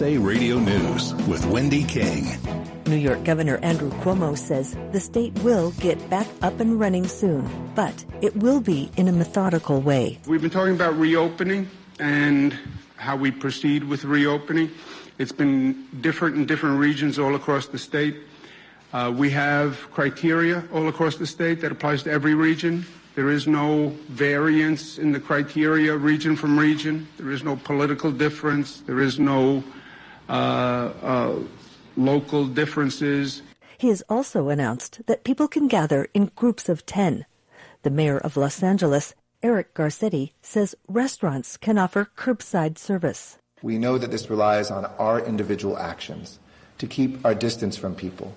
USA Radio News with Wendy King. New York Governor Andrew Cuomo says the state will get back up and running soon, but it will be in a methodical way. We've been talking about reopening and how we proceed with reopening. It's been different in different regions all across the state. Uh, we have criteria all across the state that applies to every region. There is no variance in the criteria region from region. There is no political difference. There is no Uh, uh, local differences. He has also announced that people can gather in groups of 10. The mayor of Los Angeles, Eric Garcetti, says restaurants can offer curbside service. We know that this relies on our individual actions to keep our distance from people,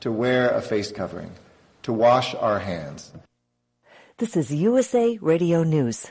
to wear a face covering, to wash our hands. This is USA Radio News.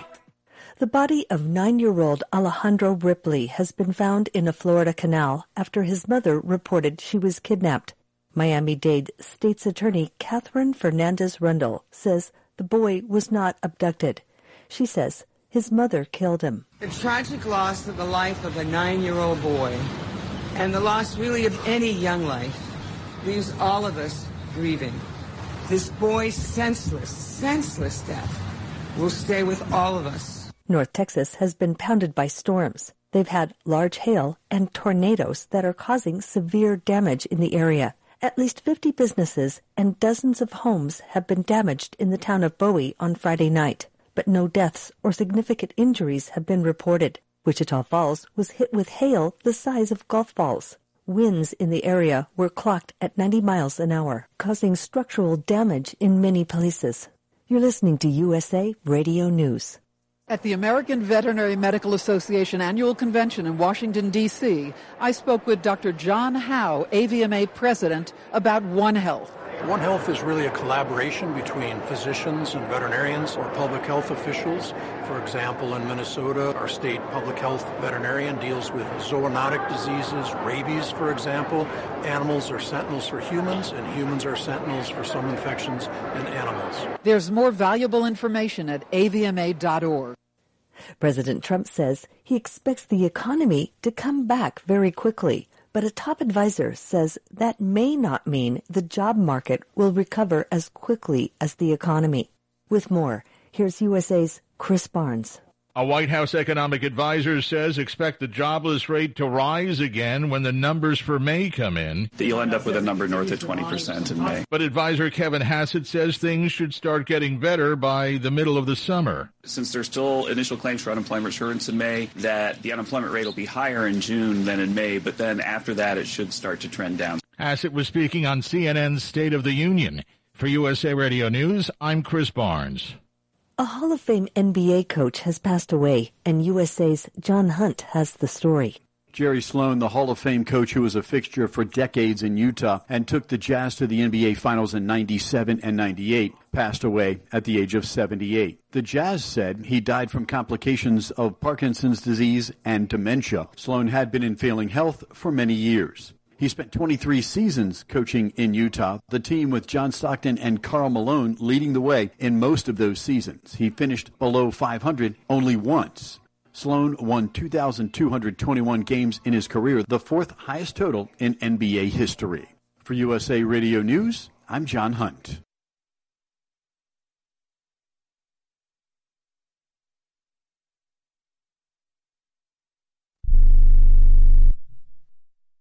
The body of nine-year-old Alejandro Ripley has been found in a Florida canal after his mother reported she was kidnapped. Miami-Dade State's Attorney Katherine Fernandez Rundle says the boy was not abducted. She says his mother killed him. The tragic loss of the life of a nine-year-old boy and the loss really of any young life leaves all of us grieving. This boy's senseless, senseless death will stay with all of us. North Texas has been pounded by storms. They've had large hail and tornadoes that are causing severe damage in the area. At least 50 businesses and dozens of homes have been damaged in the town of Bowie on Friday night, but no deaths or significant injuries have been reported. Wichita Falls was hit with hail the size of golf balls. Winds in the area were clocked at 90 miles an hour, causing structural damage in many places. You're listening to USA Radio News. At the American Veterinary Medical Association annual convention in Washington, D.C., I spoke with Dr. John Howe, AVMA president, about One Health. One Health is really a collaboration between physicians and veterinarians or public health officials. For example, in Minnesota, our state public health veterinarian deals with zoonotic diseases, rabies, for example. Animals are sentinels for humans, and humans are sentinels for some infections in animals. There's more valuable information at avma.org. President Trump says he expects the economy to come back very quickly, but a top advisor says that may not mean the job market will recover as quickly as the economy. With more, here's USA's Chris Barnes. A White House economic advisor says expect the jobless rate to rise again when the numbers for May come in. That you'll end up with a number north of 20% in May. But advisor Kevin Hassett says things should start getting better by the middle of the summer. Since there's still initial claims for unemployment insurance in May, that the unemployment rate will be higher in June than in May, but then after that it should start to trend down. Hassett was speaking on CNN's State of the Union. For USA Radio News, I'm Chris Barnes. A Hall of Fame NBA coach has passed away, and USA's John Hunt has the story. Jerry Sloan, the Hall of Fame coach who was a fixture for decades in Utah and took the Jazz to the NBA Finals in 97 and 98, passed away at the age of 78. The Jazz said he died from complications of Parkinson's disease and dementia. Sloan had been in failing health for many years. He spent 23 seasons coaching in Utah, the team with John Stockton and Karl Malone leading the way in most of those seasons. He finished below 500 only once. Sloan won 2,221 games in his career, the fourth highest total in NBA history. For USA Radio News, I'm John Hunt.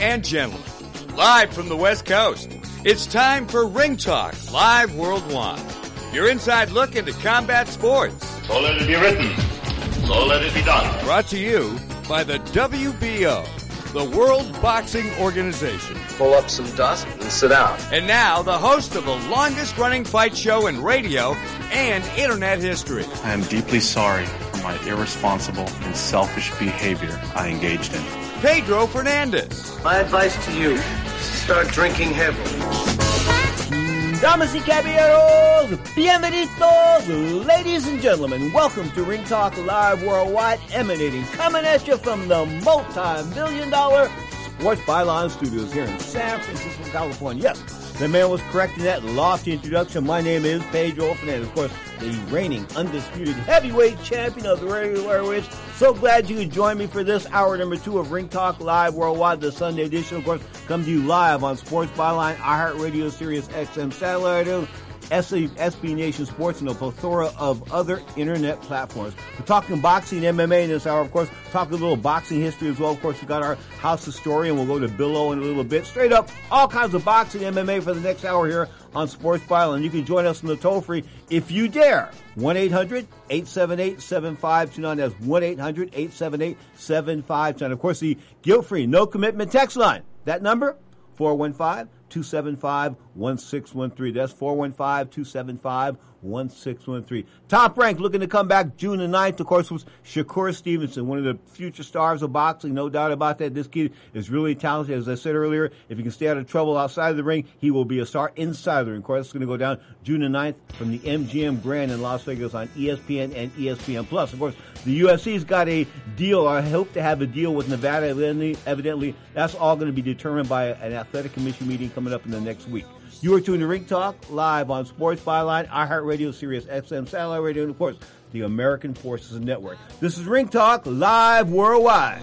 And gentlemen, live from the West Coast, it's time for Ring Talk Live Worldwide. Your inside look into combat sports. So let it be written. So let it be done. Brought to you by the WBO, the World Boxing Organization. Pull up some dust and sit down. And now, the host of the longest running fight show in radio and internet history. I am deeply sorry for my irresponsible and selfish behavior I engaged in. Pedro Fernandez. My advice to you start drinking heavily. Damas y caballeros, bienvenidos, ladies and gentlemen. Welcome to Ring Talk Live Worldwide, emanating, coming at you from the multi-million dollar Sports Byline Studios here in San Francisco, California. Yes, the man was correct in that lofty introduction. My name is Pedro Fernandez, of course, the reigning undisputed heavyweight champion of the airways. So glad you could join me for this hour number two of Ring Talk Live Worldwide, the Sunday edition. Of course, come to you live on Sports Byline, iHeartRadio, Sirius XM Satellite, SB Nation Sports, and a plethora of other internet platforms. We're talking boxing MMA in this hour, of course. Talking a little boxing history as well. Of course, we got our house historian. We'll go to Bill in a little bit. Straight up, all kinds of boxing MMA for the next hour here on Sports Byline. And You can join us on the toll free if you dare. 1 800 878 7529. That's 1 800 878 7529. Of course, the guilt free, no commitment text line. That number, 415 275 1613. That's 415 275 1613. Top rank looking to come back June the 9th, of course, was Shakur Stevenson, one of the future stars of boxing. No doubt about that. This kid is really talented. As I said earlier, if he can stay out of trouble outside of the ring, he will be a star inside the ring. Of course, it's going to go down June the 9th from the MGM Grand in Las Vegas on ESPN and ESPN Plus. Of course, the UFC's got a deal, I hope to have a deal with Nevada. Evidently, evidently that's all going to be determined by an athletic commission meeting coming up in the next week. You are tuned to Ring Talk live on Sports Byline, iHeartRadio, Sirius XM, Satellite Radio, and of course, the American Forces Network. This is Ring Talk live worldwide.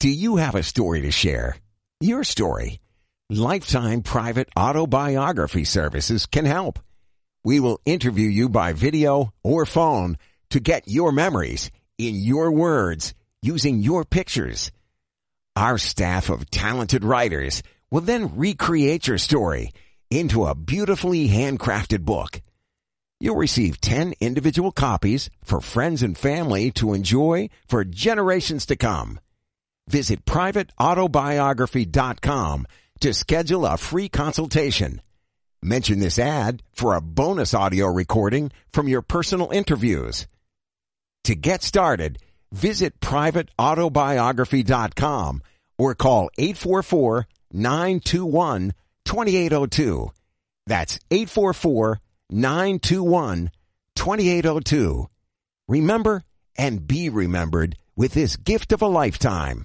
Do you have a story to share? Your story. Lifetime Private Autobiography Services can help. We will interview you by video or phone to get your memories in your words using your pictures. Our staff of talented writers will then recreate your story into a beautifully handcrafted book. You'll receive 10 individual copies for friends and family to enjoy for generations to come. Visit privateautobiography.com to schedule a free consultation. Mention this ad for a bonus audio recording from your personal interviews. To get started, visit privateautobiography.com or call 844-921-2802. That's 844-921-2802. Remember and be remembered with this gift of a lifetime.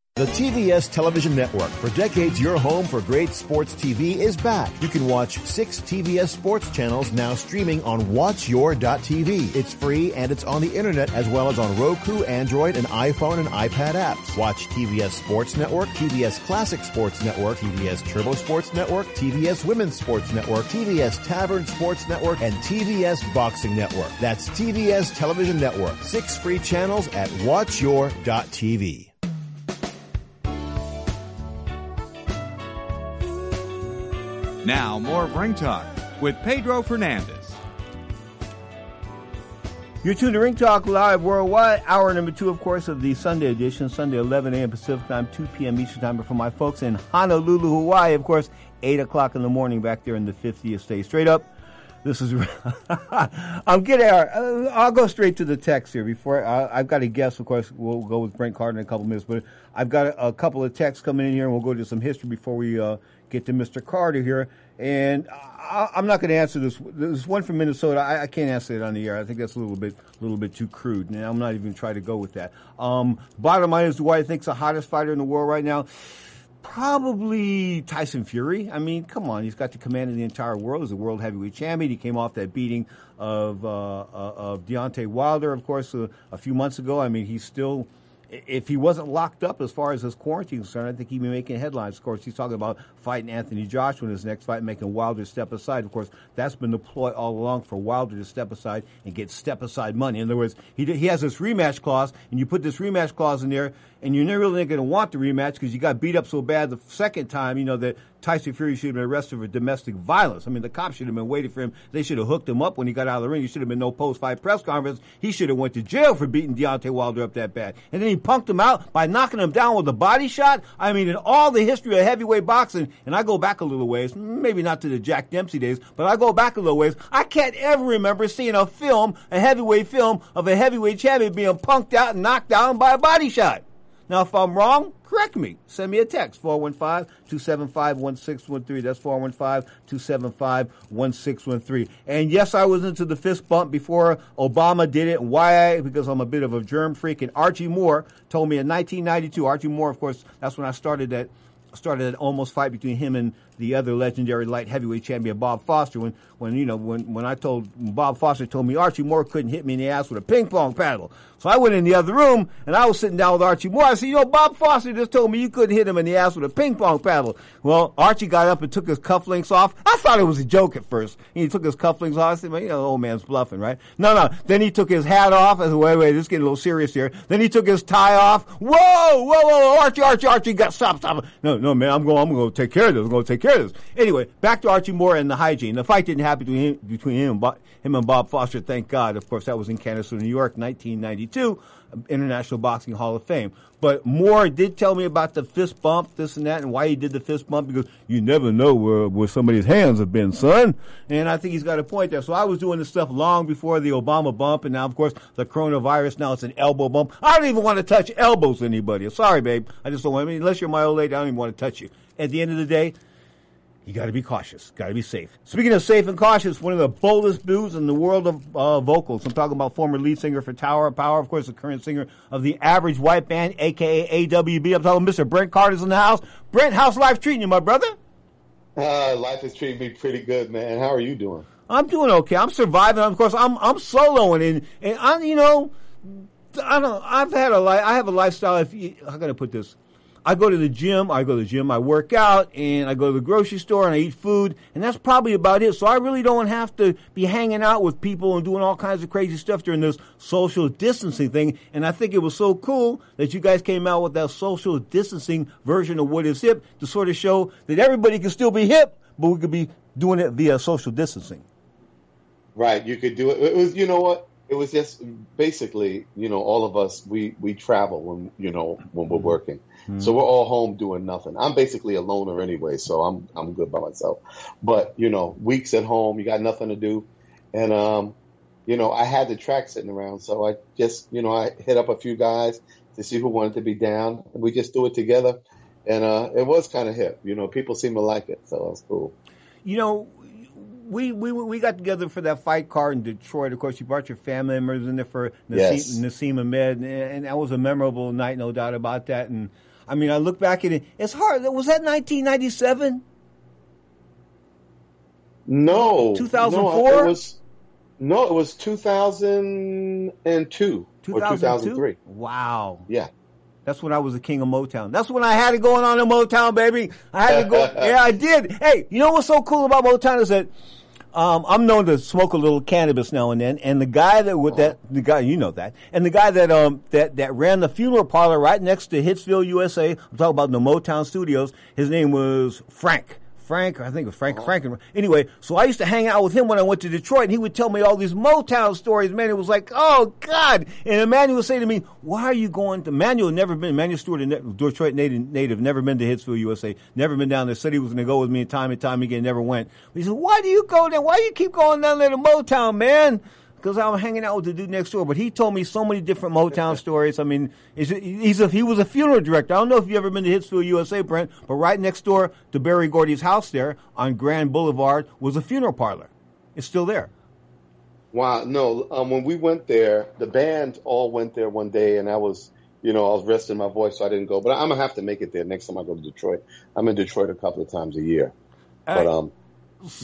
The TVS Television Network, for decades your home for great sports TV, is back. You can watch six TVS sports channels now streaming on WatchYour.tv. It's free and it's on the internet as well as on Roku, Android, and iPhone and iPad apps. Watch TVS Sports Network, TVS Classic Sports Network, TVS Turbo Sports Network, TVS Women's Sports Network, TVS Tavern Sports Network, and TVS Boxing Network. That's TVS Television Network. Six free channels at WatchYour.tv. Now, more Ring Talk with Pedro Fernandez. You're tuned to Ring Talk Live Worldwide, hour number two, of course, of the Sunday edition, Sunday 11 a.m. Pacific Time, 2 p.m. Eastern Time. But for my folks in Honolulu, Hawaii, of course, 8 o'clock in the morning back there in the 50th state. Straight up, this is. I'm getting. Uh, I'll go straight to the text here before I, have got a guess. Of course, we'll go with Brent Carter in a couple minutes, but I've got a, a couple of texts coming in here, and we'll go to some history before we uh, get to Mr. Carter here. And I, am not going to answer this. There's one from Minnesota. I, I, can't answer it on the air. I think that's a little bit, a little bit too crude. And I'm not even trying to go with that. Um, bottom line is, who I think's the hottest fighter in the world right now. Probably Tyson Fury. I mean, come on, he's got the command of the entire world. He's a world heavyweight champion. He came off that beating of uh, uh, of Deontay Wilder, of course, uh, a few months ago. I mean, he's still if he wasn't locked up as far as his quarantine is concerned, I think he'd be making headlines. Of course, he's talking about fighting Anthony Joshua in his next fight, making Wilder step aside. Of course, that's been the ploy all along for Wilder to step aside and get step aside money. In other words, he, he has this rematch clause, and you put this rematch clause in there, and you're never really going to want the rematch because you got beat up so bad the second time, you know, that Tyson Fury should have been arrested for domestic violence. I mean, the cops should have been waiting for him. They should have hooked him up when he got out of the ring. He should have been no post-fight press conference. He should have went to jail for beating Deontay Wilder up that bad. And then he punked him out by knocking him down with a body shot. I mean, in all the history of heavyweight boxing, and I go back a little ways, maybe not to the Jack Dempsey days, but I go back a little ways. I can't ever remember seeing a film, a heavyweight film of a heavyweight champion being punked out and knocked down by a body shot. Now, if I'm wrong, correct me. Send me a text, 415-275-1613. That's 415-275-1613. And yes, I was into the fist bump before Obama did it. Why? Because I'm a bit of a germ freak. And Archie Moore told me in 1992, Archie Moore, of course, that's when I started that started an almost fight between him and the other legendary light heavyweight champion Bob Foster. When when you know when when I told Bob Foster told me Archie Moore couldn't hit me in the ass with a ping pong paddle. So I went in the other room and I was sitting down with Archie Moore. I said, you know, Bob Foster just told me you couldn't hit him in the ass with a ping pong paddle. Well, Archie got up and took his cufflinks off. I thought it was a joke at first. He took his cufflinks off. I said, well, you know, the old man's bluffing, right? No, no. Then he took his hat off. I said, wait, wait, this is getting a little serious here. Then he took his tie off. Whoa, whoa, whoa, Archie, Archie, Archie, got stop, stop. No, no, man, I'm going, I'm going to take care of this. I'm going to take care Anyway, back to Archie Moore and the hygiene. The fight didn't happen between him, between him, him and Bob Foster. Thank God. Of course, that was in Canastota, New York, 1992. International Boxing Hall of Fame. But Moore did tell me about the fist bump, this and that, and why he did the fist bump because you never know where, where somebody's hands have been, son. And I think he's got a point there. So I was doing this stuff long before the Obama bump, and now, of course, the coronavirus. Now it's an elbow bump. I don't even want to touch elbows anybody. Sorry, babe. I just don't want. I mean, unless you're my old lady, I don't even want to touch you. At the end of the day, you got to be cautious. Got to be safe. Speaking of safe and cautious, one of the boldest dudes in the world of uh, vocals. I'm talking about former lead singer for Tower of Power, of course, the current singer of the Average White Band, aka AWB. I'm talking Mr. Brent Carter's in the house. Brent, how's life treating you, my brother? Uh, life is treating me pretty good, man. How are you doing? I'm doing okay. I'm surviving. Of course, I'm I'm soloing, and and I'm you know, I don't. I've had a life. I have a lifestyle. If you, how can I put this? I go to the gym, I go to the gym, I work out, and I go to the grocery store and I eat food, and that's probably about it. So I really don't have to be hanging out with people and doing all kinds of crazy stuff during this social distancing thing. And I think it was so cool that you guys came out with that social distancing version of what is hip to sort of show that everybody can still be hip, but we could be doing it via social distancing. Right, you could do it. It was, you know what? It was just basically, you know, all of us we we travel when you know when we're working Mm. So we're all home doing nothing. I'm basically a loner anyway, so I'm I'm good by myself. But you know, weeks at home, you got nothing to do, and um, you know, I had the track sitting around, so I just you know I hit up a few guys to see who wanted to be down, and we just do it together, and uh, it was kind of hip. You know, people seem to like it, so that's cool. You know, we, we we got together for that fight card in Detroit. Of course, you brought your family members in there for Naseem, yes. Naseem Hamed, and, and, that was a memorable night, no doubt about that. And I mean, I look back at it. It's hard. Was that 1997? No. 2004? No, it was, no, it was 2002 2002? or 2003. Wow. Yeah. That's when I was the king of Motown. That's when I had it going on in Motown, baby. I had to go. yeah, I did. Hey, you know what's so cool about Motown is that um, I'm known to smoke a little cannabis now and then, and the guy that with that the guy you know that, and the guy that um that that ran the funeral parlor right next to Hitsville, USA. I'm talking about the Motown Studios. His name was Frank. Frank, I think it was Frank, uh-huh. Frank. Anyway, so I used to hang out with him when I went to Detroit, and he would tell me all these Motown stories. Man, it was like, oh God! And Emanuel would say to me, "Why are you going to?" Emanuel never been. Emanuel Steward, a Detroit native, native, never been to Hitsville, USA. Never been down there. Said he was going to go with me time and time again. Never went. But he said, "Why do you go there? Why do you keep going down there to Motown, man?" Because I'm hanging out with the dude next door. But he told me so many different Motown stories. I mean, he's a, he was a funeral director. I don't know if you've ever been to Hitsville, USA, Brent, but right next door to Berry Gordy's house there on Grand Boulevard was a funeral parlor. It's still there. Wow, no. Um, when we went there, the band all went there one day, and I was, you know, I was resting my voice, so I didn't go. But I'm gonna have to make it there next time I go to Detroit. I'm in Detroit a couple of times a year. But um,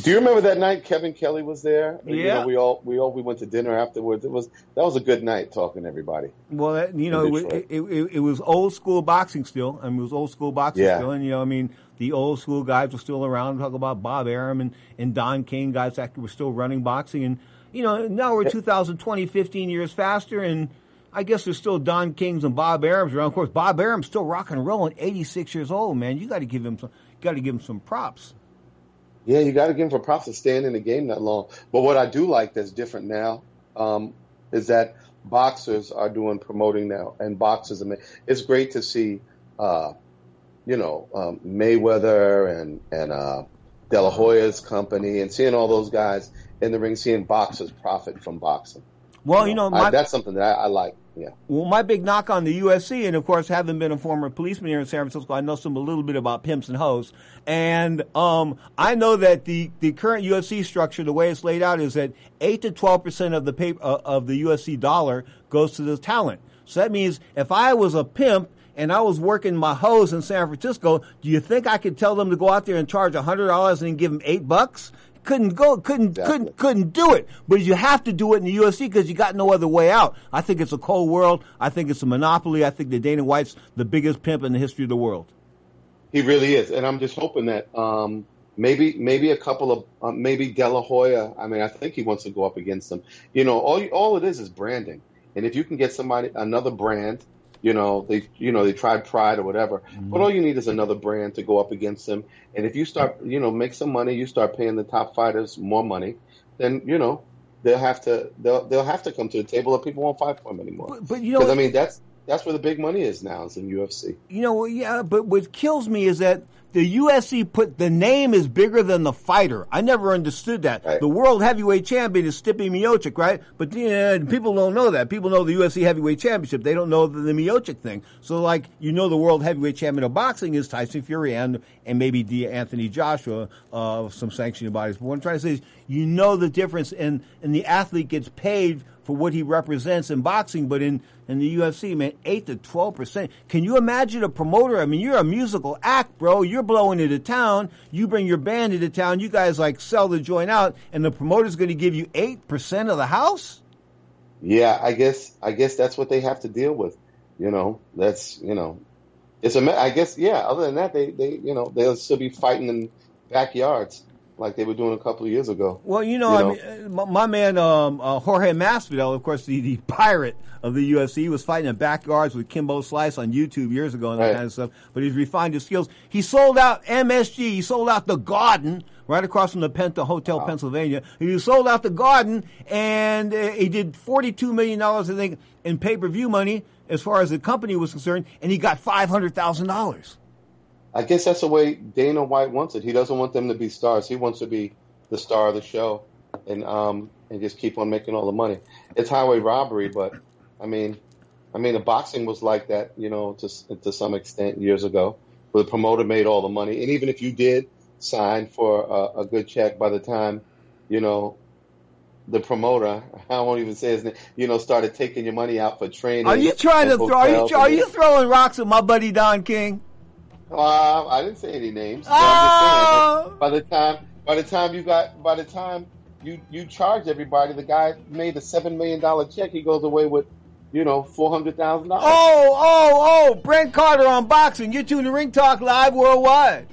do you remember that night Kevin Kelly was there? Yeah. You know, we all we all we went to dinner afterwards. It was that was a good night talking to everybody. Well, you know, it, it, it, it, was old school boxing still. I mean, it was old school boxing yeah. still, and you know, I mean, the old school guys were still around. Talk about Bob Arum and, and Don King, guys that were still running boxing, and you know, now we're 2020, 15 years faster, and I guess there's still Don Kings and Bob Arums around. Of course, Bob Arum's still rock and rolling, 86 years old, man. You got to give him some, got to give him some props. Yeah, you got to give him for props for staying in the game that long. But what I do like that's different now um, is that boxers are doing promoting now, and boxers. I mean, It's great to see, uh, you know, um, Mayweather and and uh, De La Hoya's company, and seeing all those guys in the ring, seeing boxers profit from boxing. Well, you know, you know my, I, that's something that I, I like. Yeah. Well, my big knock on the UFC, and of course, having been a former policeman here in San Francisco, I know some a little bit about pimps and hoes. And um, I know that the, the current UFC structure, the way it's laid out, is that eight to twelve percent of the pay, uh, of the UFC dollar goes to the talent. So that means if I was a pimp and I was working my hose in San Francisco, do you think I could tell them to go out there and charge hundred dollars and give them eight bucks? Couldn't go, couldn't, exactly. couldn't, couldn't do it. But you have to do it in the UFC because you got no other way out. I think it's a cold world. I think it's a monopoly. I think that Dana White's the biggest pimp in the history of the world. He really is, and I'm just hoping that um, maybe maybe a couple of uh, maybe De La Hoya. I mean, I think he wants to go up against them. You know, all all it is is branding, and if you can get somebody another brand you know, they you know they tried Pride or whatever, mm-hmm. but all you need is another brand to go up against them. And if you start, you know, make some money, you start paying the top fighters more money, then you know they'll have to they'll they'll have to come to the table, or people won't fight for them anymore. But, but you know, I mean, that's that's where the big money is now, is in UFC. You know, yeah, but what kills me is that the UFC put the name is bigger than the fighter. I never understood that. Right. The world heavyweight champion is Stipe Miocic, right? But yeah, people don't know that. People know the UFC heavyweight championship. They don't know the, the Miocic thing. So, like, you know, the world heavyweight champion of boxing is Tyson Fury and and maybe D. Anthony Joshua, uh, some sanctioning bodies. But what I'm trying to say is, you know the difference, and and the athlete gets paid for what he represents in boxing, but in, in the UFC, man, 8 to 12%. Can you imagine a promoter? I mean, you're a musical act, bro. You're blowing into town. You bring your band into town. You guys like sell the joint out, and the promoter's going to give you 8% of the house? Yeah, I guess, I guess that's what they have to deal with. You know, that's, you know, it's a, I guess, yeah, other than that, they, they, you know, they'll still be fighting in backyards like they were doing a couple of years ago. Well, you know, you know? I mean, my, my man um, uh, Jorge Masvidal, of course, the, the pirate of the UFC, was fighting in backyards with Kimbo Slice on YouTube years ago and that right. kind of stuff. But he's refined his skills. He sold out MSG. He sold out the Garden right across from the Penta Hotel, wow. Pennsylvania. He sold out the Garden, and uh, he did forty-two million dollars, I think, in pay-per-view money as far as the company was concerned, and he got five hundred thousand dollars. I guess that's the way Dana White wants it. He doesn't want them to be stars. He wants to be the star of the show, and um, and just keep on making all the money. It's highway robbery, but I mean, I mean, the boxing was like that, you know, to to some extent years ago, where the promoter made all the money, and even if you did sign for a, a good check, by the time, you know, the promoter, I won't even say his name, you know, started taking your money out for training. Are you trying to throw? Are you, are you throwing rocks at my buddy Don King? Uh, I didn't say any names. Oh. by the time, by the time you got, by the time you you charged everybody, the guy made a seven million dollar check. He goes away with, you know, four hundred thousand dollars. Oh, oh, oh! Brent Carter on boxing. You're tuning to Ring Talk Live worldwide.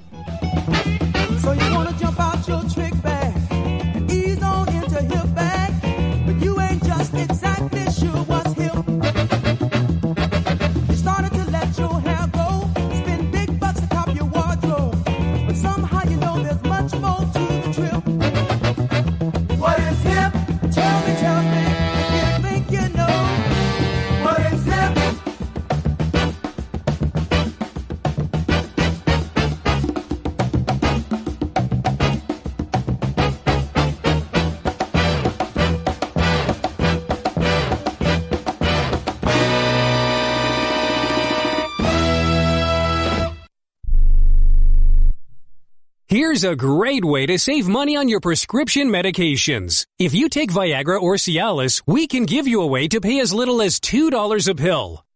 Here's a great way to save money on your prescription medications. If you take Viagra or Cialis, we can give you a way to pay as little as $2 a pill.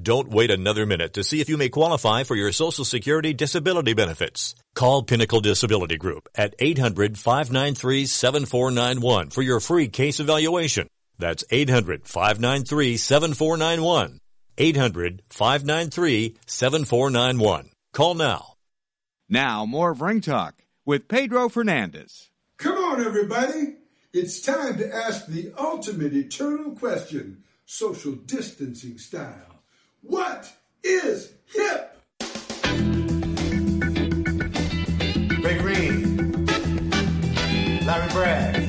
Don't wait another minute to see if you may qualify for your Social Security disability benefits. Call Pinnacle Disability Group at 800-593-7491 for your free case evaluation. That's 800-593-7491. 800-593-7491. Call now. Now, more of Ring Talk with Pedro Fernandez. Come on, everybody. It's time to ask the ultimate eternal question, social distancing style. What is hip? Big Green, Larry Bragg,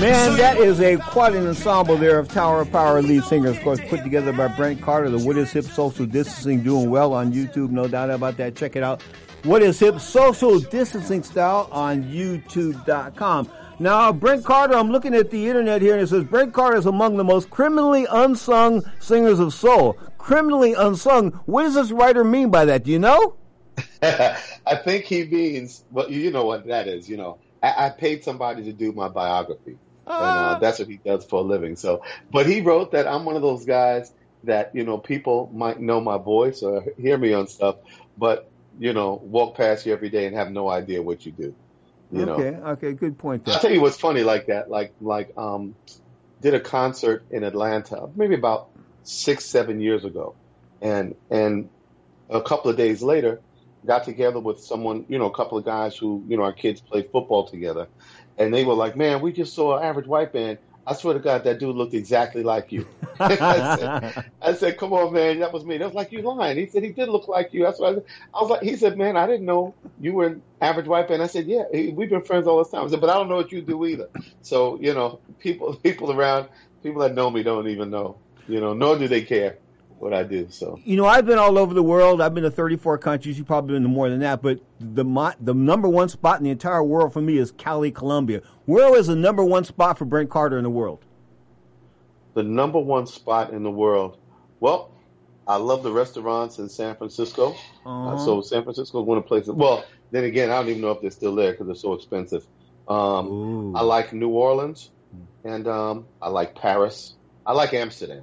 Man, that is a quite an ensemble there of Tower of Power lead singers, of course, put together by Brent Carter. The What is Hip Social Distancing doing well on YouTube, no doubt about that. Check it out. What is Hip Social Distancing Style on YouTube.com. Now, Brent Carter, I'm looking at the internet here and it says Brent Carter is among the most criminally unsung singers of soul. Criminally unsung. What does this writer mean by that? Do you know? I think he means, well, you know what that is. You know, I, I paid somebody to do my biography, and uh, that's what he does for a living. So, but he wrote that I'm one of those guys that you know people might know my voice or hear me on stuff, but you know, walk past you every day and have no idea what you do. You know, okay, okay, good point there. I'll tell you what's funny like that. Like, like, um, did a concert in Atlanta, maybe about six, seven years ago. And, and a couple of days later, got together with someone, you know, a couple of guys who, you know, our kids play football together. And they were like, man, we just saw an average white man." I swear to God, that dude looked exactly like you. I, said, I said, come on, man, that was me. That was like you lying. He said he did look like you. That's what I, said. I was like. He said, man, I didn't know you were an average white man." I said, yeah, we've been friends all this time. I said, but I don't know what you do either. So you know, people people around, people that know me don't even know. You know, nor do they care what I do. So you know, I've been all over the world. I've been to 34 countries. You've probably been to more than that. But the the number one spot in the entire world for me is Cali, Colombia. Where is the number one spot for Brent Carter in the world? The number one spot in the world. Well, I love the restaurants in San Francisco. Uh-huh. Uh, so San Francisco is one of the places. Well, then again, I don't even know if they're still there because they're so expensive. Um, I like New Orleans, and um, I like Paris. I like Amsterdam.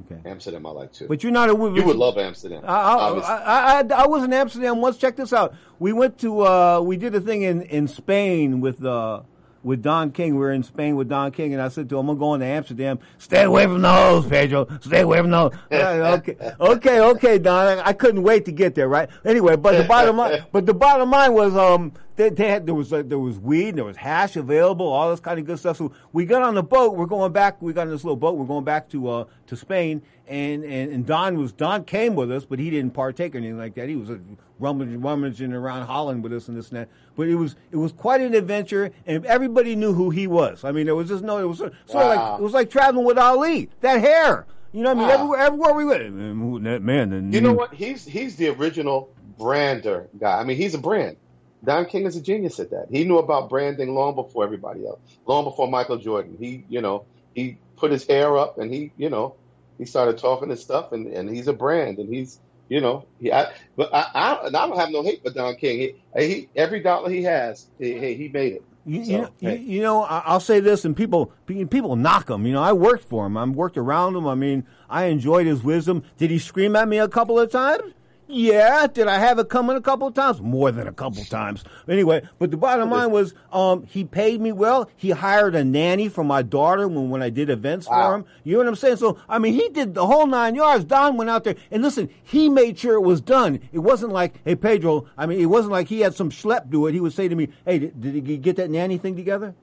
Okay. Amsterdam, I like too. But you're not a. You would love Amsterdam. I, I, I, I, was in Amsterdam once. Check this out. We went to. Uh, we did a thing in in Spain with. Uh, with Don King. We were in Spain with Don King, and I said to him, I'm going to Amsterdam. Stay away from the hoes, Pedro. Stay away from the hoes. okay, okay, okay, Don. I, I, couldn't wait to get there, right? Anyway, but the bottom line, but the bottom line was, um, they, they had, there was, uh, there was weed, and there was hash available, all this kind of good stuff. So we got on the boat. We're going back. We got on this little boat. We're going back to, uh, to Spain. And, and, and Don was, Don came with us, but he didn't partake or anything like that. He was uh, rummaging, rummaging around Holland with us and this and that. But it was, it was quite an adventure and everybody knew who he was. I mean, there was just no, it was sort of wow. like, it was like traveling with Ali. That hair. You know what I mean? Wow. Everywhere, everywhere we went, man, that man. You know what? He's he's the original brander guy. I mean, he's a brand. Don King is a genius at that. He knew about branding long before everybody else, long before Michael Jordan. He, you know, he put his hair up and he, you know, he started talking his stuff and, and he's a brand and he's, You know, he, I, but I, I, I don't have no hate for Don King. He, he every dollar he has, he, he made it. You, So, you, know, hey. you, you know, I'll say this, and people people knock him. You know, I worked for him. I worked around him. I mean, I enjoyed his wisdom. Did he scream at me a couple of times? Yeah. Did I have it coming a couple of times? More than a couple of times. Anyway, but the bottom line was, um, he paid me well. He hired a nanny for my daughter when, when I did events for him. You know what I'm saying? So, I mean, he did the whole nine yards. Don went out there and listen, he made sure it was done. It wasn't like, hey, Pedro, I mean, it wasn't like he had some schlep do it. He would say to me, hey, did, did he get that nanny thing together?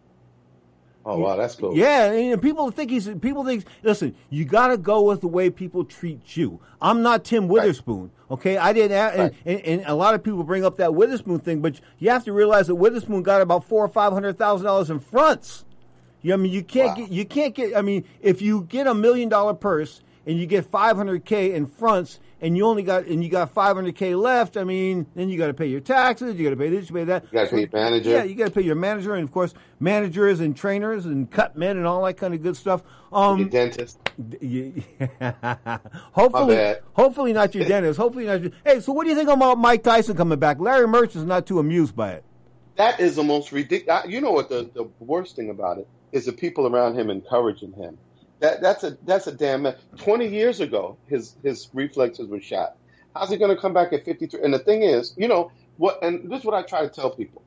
Oh wow, that's cool. Yeah, and people think he's people think. Listen, you got to go with the way people treat you. I'm not Tim Witherspoon, okay? I didn't, a- and, and, and a lot of people bring up that Witherspoon thing, but you have to realize that Witherspoon got about four or five hundred thousand dollars in fronts. You, I mean, you can't get, you can't get. I mean, if you get a million dollar purse and you get five hundred k in fronts, and you only got and you got five hundred k left, I mean, then you got to pay your taxes, you got to pay this, you pay that. You gotta pay your manager. Yeah, you got to pay your manager, and of course, managers and trainers and cut men and all that kind of good stuff. Um, Your dentist. you- hopefully, hopefully not your dentist. Hopefully not. Your, hey, so what do you think about Mike Tyson coming back? Larry Merchant's not too amused by it. That is the most ridiculous. You know what the, the worst thing about it is the people around him encouraging him. That that's a that's a damn. Twenty years ago, his his reflexes were shot. How's he going to come back at fifty three? And the thing is, you know what? And this is what I try to tell people.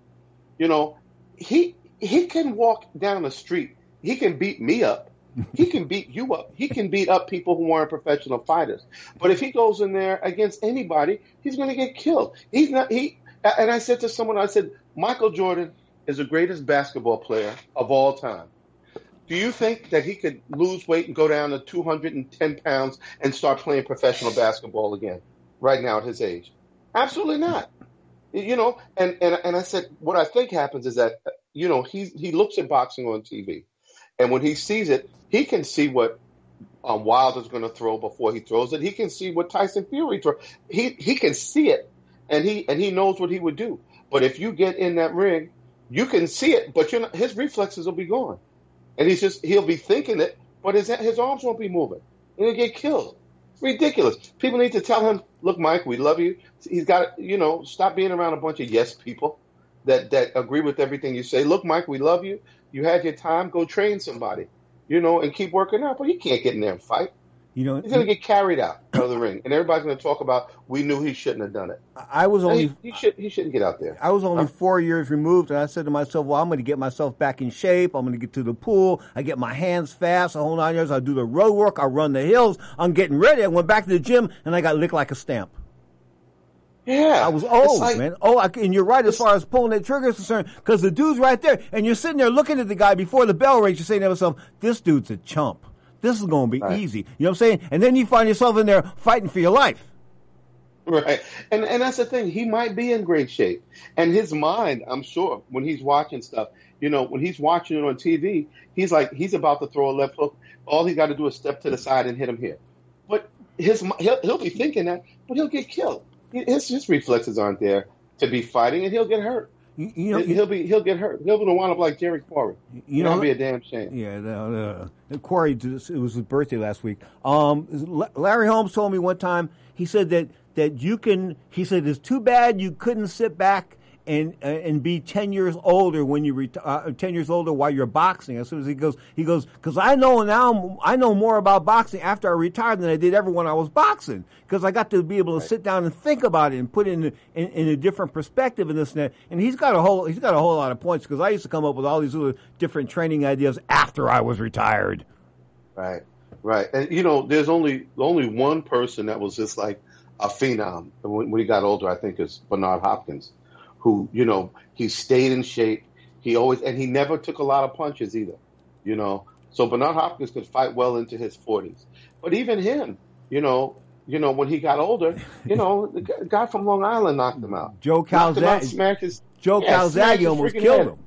You know, he he can walk down the street. He can beat me up. He can beat you up. He can beat up people who aren't professional fighters. But if he goes in there against anybody, he's going to get killed. He's not. He and I said to someone, I said, Michael Jordan is the greatest basketball player of all time. Do you think that he could lose weight and go down to 210 pounds and start playing professional basketball again right now at his age? Absolutely not. You know, and, and, and I said, what I think happens is that, you know, he, he looks at boxing on TV. And when he sees it, he can see what um, Wilder's going to throw before he throws it. He can see what Tyson Fury throw. He he can see it, and he and he knows what he would do. But if you get in that ring, you can see it, but not, his reflexes will be gone, and he's just he'll be thinking it, but his his arms won't be moving, and he'll get killed. It's ridiculous. People need to tell him, look, Mike, we love you. He's got you know stop being around a bunch of yes people that that agree with everything you say. Look, Mike, we love you. You had your time. Go train somebody, you know, and keep working out. But you can't get in there and fight. You know, He's going to get carried out of the ring, and everybody's going to talk about we knew he shouldn't have done it. I was only he, he should he shouldn't get out there. I was only four years removed, and I said to myself, "Well, I'm going to get myself back in shape. I'm going to get to the pool. I get my hands fast. The whole nine yards. I do the road work. I run the hills. I'm getting ready. I went back to the gym, and I got licked like a stamp. Yeah, I was old, like- man. Oh, I, and you're right as far as pulling that trigger is concerned, because the dude's right there, and you're sitting there looking at the guy before the bell rings. You're saying to yourself, "This dude's a chump. This is going to be easy." You know what I'm saying? And then you find yourself in there fighting for your life. Right. And and that's the thing. He might be in great shape. And his mind, I'm sure, when he's watching stuff, you know, when he's watching it on TV, he's like he's about to throw a left hook. All he got to do is step to the side and hit him here. But his he'll, he'll be thinking that, but he'll get killed. His his reflexes aren't there to be fighting, and he'll get hurt. You, you know, he'll, he'll be he'll get hurt. He'll be wind up like Jerry Quarry. You know- be a damn shame. Yeah, no, no. Quarry, it was his birthday last week. Um, Larry Holmes told me one time. He said that that you can. He said it's too bad you couldn't sit back and uh, and be ten years older when you reti- uh, ten years older while you're boxing. As soon as he goes, he goes because I know now I know more about boxing after I retired than I did ever when I was boxing because I got to be able to sit down and think about it and put it in, in in a different perspective and this and that. And he's got a whole he's got a whole lot of points because I used to come up with all these little different training ideas after I was retired. Right, right. And you know, there's only only one person that was just like a phenom when, when he got older. I think is Bernard Hopkins, who you know he stayed in shape. He always and he never took a lot of punches either. You know, so Bernard Hopkins could fight well into his 40s. But even him, you know. You know, when he got older, you know, the guy from Long Island knocked him out. Joe Knocked him out, Calzaghe, smashed his, Joe yeah, Calzaghe almost killed head. him.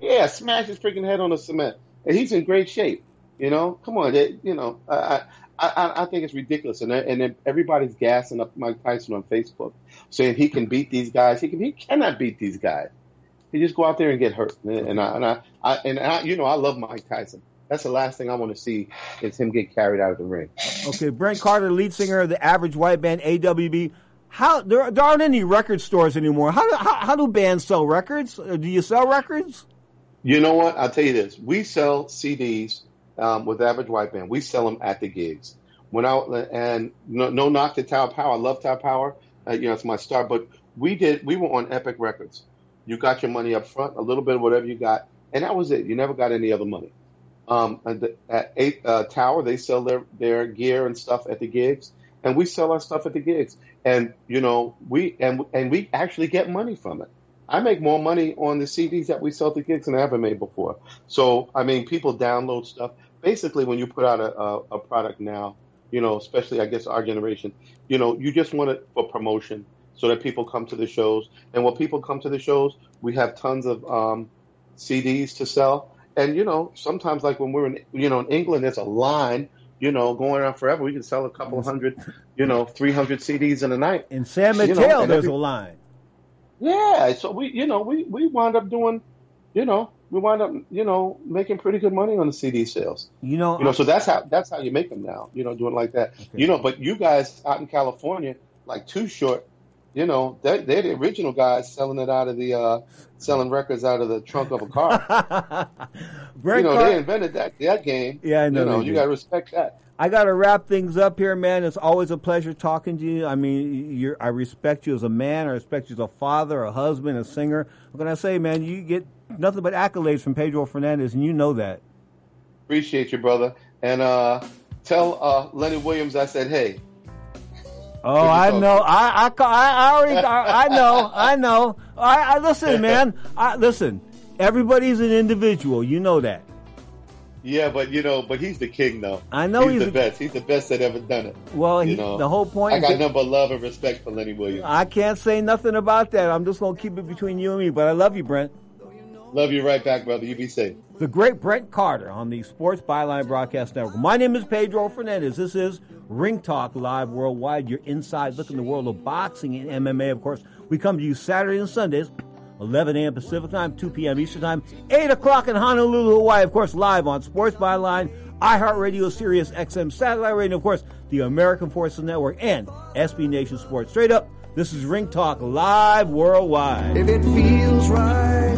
Yeah, smash his freaking head on the cement, and he's in great shape. You know, come on, they, you know, I, I, I, think it's ridiculous, and and then everybody's gassing up Mike Tyson on Facebook, saying he can beat these guys. He can, he cannot beat these guys. He just go out there and get hurt, and I, and I, I and I, you know, I love Mike Tyson. That's the last thing I want to see is him get carried out of the ring. Okay, Brent Carter, lead singer of the Average White Band AWB. How there, there aren't any record stores anymore. How do how, how do bands sell records? Uh, Do you sell records? You know what? I'll tell you this: we sell CDs um, with Average White Band. We sell them at the gigs. When I and no, no knock to Tower Power. I love Tower Power. Uh, you know, it's my star. But we did. We were on Epic Records. You got your money up front, a little bit of whatever you got, and that was it. You never got any other money. Um, at, eight uh, Tower, they sell their their gear and stuff at the gigs, and we sell our stuff at the gigs. And you know, we and and we actually get money from it. I make more money on the CDs that we sell to gigs than I ever made before. So I mean, people download stuff. Basically, when you put out a, a, a product now, you know, especially I guess our generation, you know, you just want it for promotion so that people come to the shows. And when people come to the shows, we have tons of um, CDs to sell. And you know, sometimes like when we're in, you know, in England, there's a line, you know, going on forever. We can sell a couple hundred, you know, 300 CDs in a night. In San You know, there's every- a line. yeah, so we, you know, we we wound up doing, you know, we wind up, you know, making pretty good money on the CD sales. You know, You know, so that's how that's how you make them now. You know, doing like that. You know, but you guys out in California, like Too Short, you know, they're, they're the original guys selling it out of the uh selling records out of the trunk of a car. You know, Car- they invented that that game. Yeah, I know You know, you got to respect that. I got to wrap things up here, man. It's always a pleasure talking to you. I mean, you're, I respect you as a man. I respect you as a father, a husband, a singer. What can I say, man? You get nothing but accolades from Pedro Fernandez, and you know that. Appreciate you, brother. And uh tell uh Lenny Williams I said, hey. Oh, I know. I, I, I, already, I, I know. I know. I, I listen, man. I listen. Everybody's an individual. You know that. Yeah, but you know, but he's the king, though. I know he's, he's the a- best. He's the best that ever done it. Well, you he- know, the whole point I got nothing but love and respect for Lenny Williams. I can't say nothing about that. I'm just gonna keep it between you and me. But I love you, Brent. Love you right back, brother. You be safe. The great Brent Carter on the Sports Byline Broadcast Network. My name is Pedro Fernandez. This is Ring Talk Live Worldwide. Your inside look in the world of boxing and MMA. Of course, we come to you Saturday and Sundays, 11 a.m. Pacific Time, 2 p.m. Eastern Time, 8 o'clock in Honolulu, Hawaii. Of course, live on Sports Byline, iHeartRadio, Sirius XM Satellite Radio, and of course, the American Forces Network and SB Nation Sports. Straight up, this is Ring Talk Live Worldwide. If it feels right,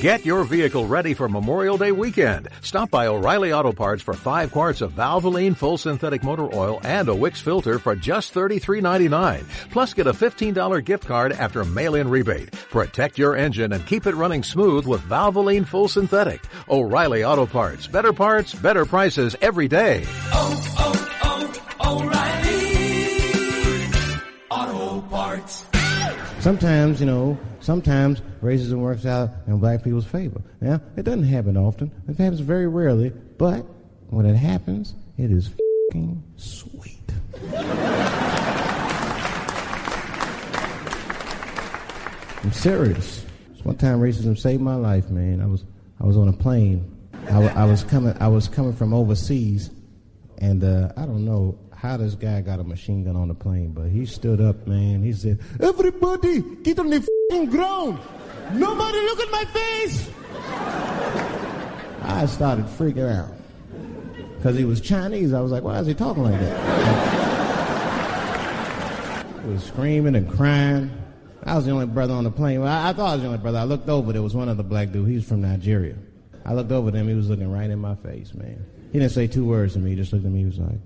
Get your vehicle ready for Memorial Day weekend. Stop by O'Reilly Auto Parts for five quarts of Valvoline full synthetic motor oil and a Wix filter for just $33.99. Plus get a $15 gift card after mail-in rebate. Protect your engine and keep it running smooth with Valvoline full synthetic. O'Reilly Auto Parts. Better parts, better prices every day. Auto Sometimes, you know, sometimes racism works out in black people's favor. Now, it doesn't happen often. It happens very rarely, but when it happens, it is fing sweet. I'm serious. One time racism saved my life, man. I was I was on a plane. I, I was coming I was coming from overseas, and uh, I don't know how this guy got a machine gun on the plane, but he stood up, man. He said, "Everybody, get on the ground. Nobody look at my face." I started freaking out because he was Chinese. I was like, "Why is he talking like that?" he was screaming and crying. I was the only brother on the plane. Well, I, I thought I was the only brother. I looked over. There was one other black dude. He was from Nigeria. I looked over at him. He was looking right in my face, man. He didn't say two words to me. He just looked at me. He was like,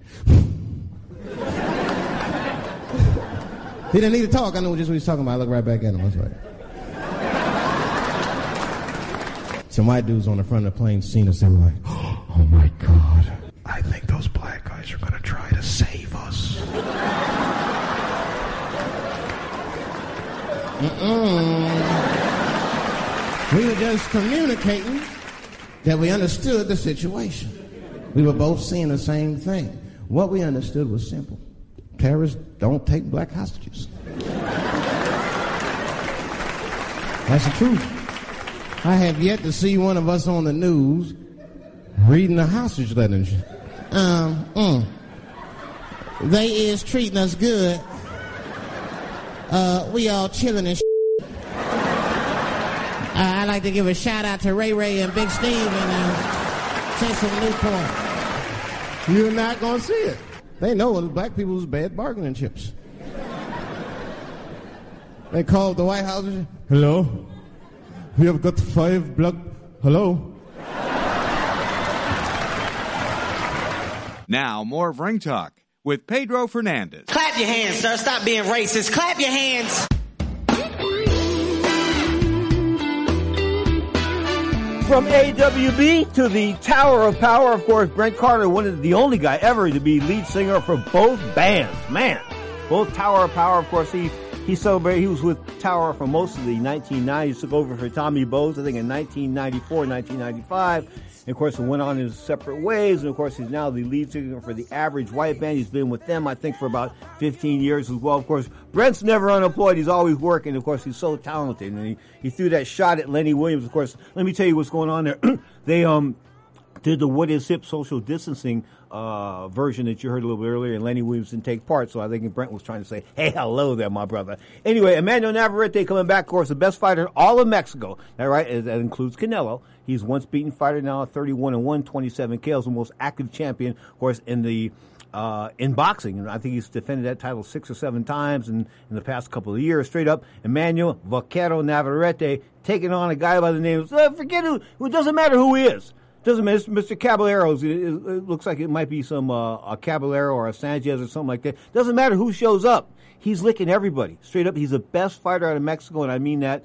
he didn't need to talk. I knew just what he was talking about. I looked right back at him. I was like, some white dudes on the front of the plane seen us. They were like, oh my God. I think those black guys are going to try to save us. Mm-mm. We were just communicating that we understood the situation. We were both seeing the same thing. What we understood was simple. Terrorists don't take black hostages. That's the truth. I have yet to see one of us on the news reading a hostage letter. Um, mm. They is treating us good. Uh, we all chilling and uh, I'd like to give a shout out to Ray Ray and Big Steve and uh, Cecil Newport. You're not going to see it. They know it's black people's bad bargaining chips. They called the White House. Hello? We have got five black. Hello? Now, more of Ring Talk with Pedro Fernandez. Clap your hands, sir. Stop being racist. Clap your hands. From AWB to the Tower of Power, of course, Brent Carter, one of the only guy ever to be lead singer for both bands. Man, both Tower of Power, of course, he he celebrated. He was with Tower for most of the 1990s. Took over for Tommy Bowes, I think, in 1994, 1995. And of course, he went on his separate ways. And of course, he's now the lead singer for the Average White Band. He's been with them, I think, for about 15 years as well. Of course, Brent's never unemployed. He's always working. Of course, he's so talented. And he, he threw that shot at Lenny Williams. Of course, let me tell you what's going on there. they um did the What Is Hip social distancing uh, version that you heard a little bit earlier, and Lenny Williams didn't take part. So I think Brent was trying to say, "Hey, hello there, my brother." Anyway, Emanuel Navarrete coming back, of course, the best fighter in all of Mexico. That right? That includes Canelo. He's once beaten fighter now, 31 and 1, 27 KOs, the most active champion, of course, in the uh, in boxing. And I think he's defended that title six or seven times in, in the past couple of years. Straight up, Emanuel Vaquero Navarrete taking on a guy by the name of, uh, forget who, it doesn't matter who he is. Doesn't matter. Mr. Caballeros. It, it, looks like it might be some uh, a Caballero or a Sanchez or something like that. Doesn't matter who shows up. He's licking everybody straight up. He's the best fighter out of Mexico, and I mean that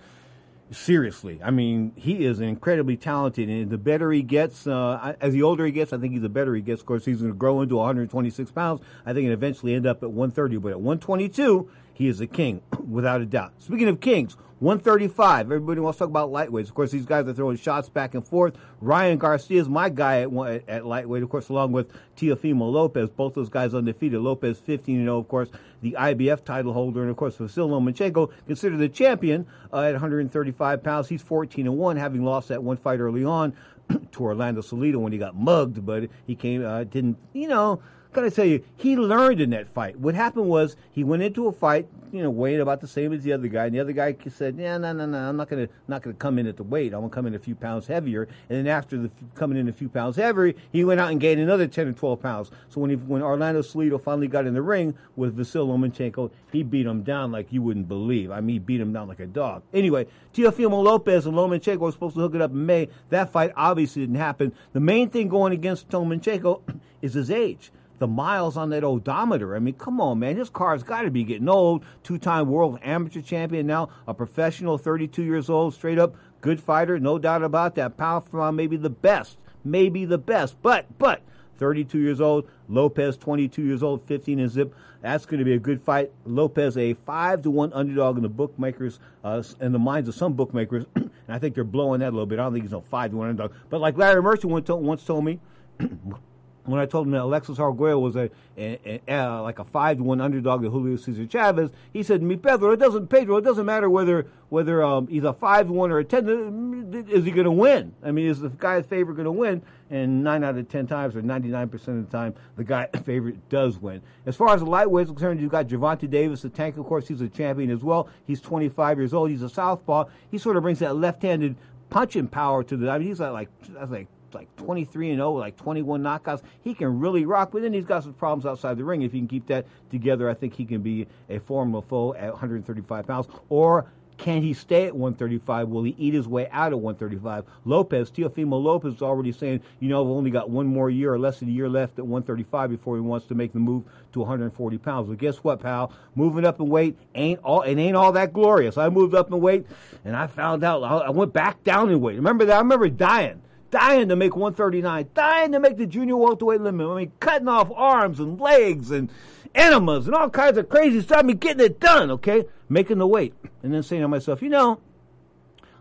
seriously. I mean, he is incredibly talented, and the better he gets, uh, as the older he gets, I think he's the better he gets. Of course, he's going to grow into 126 pounds. I think it eventually end up at 130, but at 122, he is a king, without a doubt. Speaking of kings, 135. Everybody wants to talk about lightweights. Of course, these guys are throwing shots back and forth. Ryan Garcia is my guy at, at lightweight, of course, along with Teofimo Lopez. Both those guys undefeated. Lopez 15 0, of course, the IBF title holder, and of course, Vasil Lomachenko, considered the champion uh, at 135 pounds. He's 14 and 1, having lost that one fight early on to Orlando Salido when he got mugged, but he came, uh, didn't, you know, gotta tell you, he learned in that fight. What happened was he went into a fight, you know, weighing about the same as the other guy, and the other guy said, "Yeah, no, no, no, I'm not gonna not gonna come in at the weight. I'm gonna come in a few pounds heavier." And then after the coming in a few pounds heavier, he went out and gained another 10 or 12 pounds. So when he when Orlando Salido finally got in the ring with Vasil Lomachenko, he beat him down like you wouldn't believe. I mean, he beat him down like a dog. Anyway, Teofimo Lopez and Lomachenko were supposed to hook it up in May. That fight obviously didn't happen. The main thing going against Lomachenko is his age the miles on that odometer. I mean, come on, man. His car's got to be getting old. Two time world amateur champion now, a professional, 32 years old, straight up good fighter, no doubt about that. Power maybe the best, maybe the best. But, but, 32 years old, Lopez 22 years old, 15 and zip. That's going to be a good fight. Lopez a five to one underdog in the bookmakers, uh, in the minds of some bookmakers, and I think they're blowing that a little bit. I don't think he's no five to one underdog. But like Larry Merchant once told me, when I told him that Alexis Arguello was a, a, a, a like a five to one underdog to Julio Cesar Chavez, he said me, Pedro, it doesn't Pedro, it doesn't matter whether whether um, he's a five to one or a ten. Is he going to win? I mean, is the guy's favorite going to win? And nine out of ten times, or ninety nine percent of the time, the guy favorite does win. As far as the lightweights concerned, you've got Gervonta Davis, the tank. Of course, he's a champion as well. He's twenty five years old. He's a southpaw. He sort of brings that left handed punching power to the. I mean, he's like like that's like like 23 and 0, like 21 knockouts. He can really rock, but then he's got some problems outside the ring. If he can keep that together, I think he can be a formidable foe at 135 pounds. Or can he stay at 135? Will he eat his way out at 135? Lopez, Teofimo Lopez is already saying, you know, I've only got one more year or less than a year left at 135 before he wants to make the move to 140 pounds. But guess what, pal? Moving up in weight ain't all it ain't all that glorious. I moved up in weight and I found out I went back down in weight. Remember that? I remember dying dying to make 139, dying to make the junior welterweight limit. I mean, cutting off arms and legs and enemas and all kinds of crazy stuff. I mean, getting it done, okay? Making the weight. And then saying to myself, you know,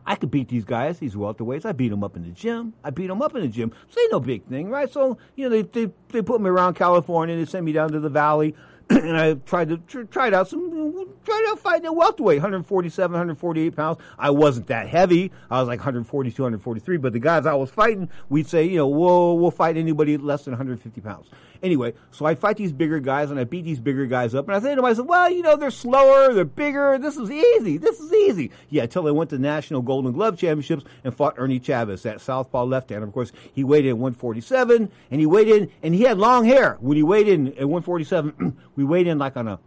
I could beat these guys, these welterweights. I beat them up in the gym. I beat them up in the gym. So ain't no big thing, right? So, you know, they, they, they put me around California. They sent me down to the valley. and I tried to tr- tried out some tried out fighting at welterweight, 147, 148 pounds. I wasn't that heavy. I was like 142, 143. But the guys I was fighting, we'd say, you know, we'll we'll fight anybody less than 150 pounds. Anyway, so I fight these bigger guys and I beat these bigger guys up. And I say to myself, well, you know, they're slower, they're bigger. This is easy. This is easy. Yeah, until I went to National Golden Glove Championships and fought Ernie Chavez, that southpaw left hand. Of course, he weighed in 147 and he weighed in and he had long hair. When he weighed in at 147, we weighed in like on a,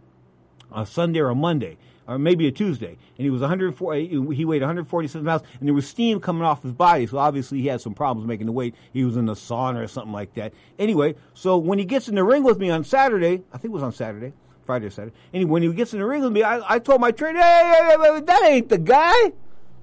a Sunday or a Monday or maybe a Tuesday, and he was 104. He weighed 147 pounds, and there was steam coming off his body. So obviously he had some problems making the weight. He was in the sauna or something like that. Anyway, so when he gets in the ring with me on Saturday, I think it was on Saturday, Friday or Saturday. Anyway, when he gets in the ring with me, I, I told my trainer, hey, hey, hey, that ain't the guy.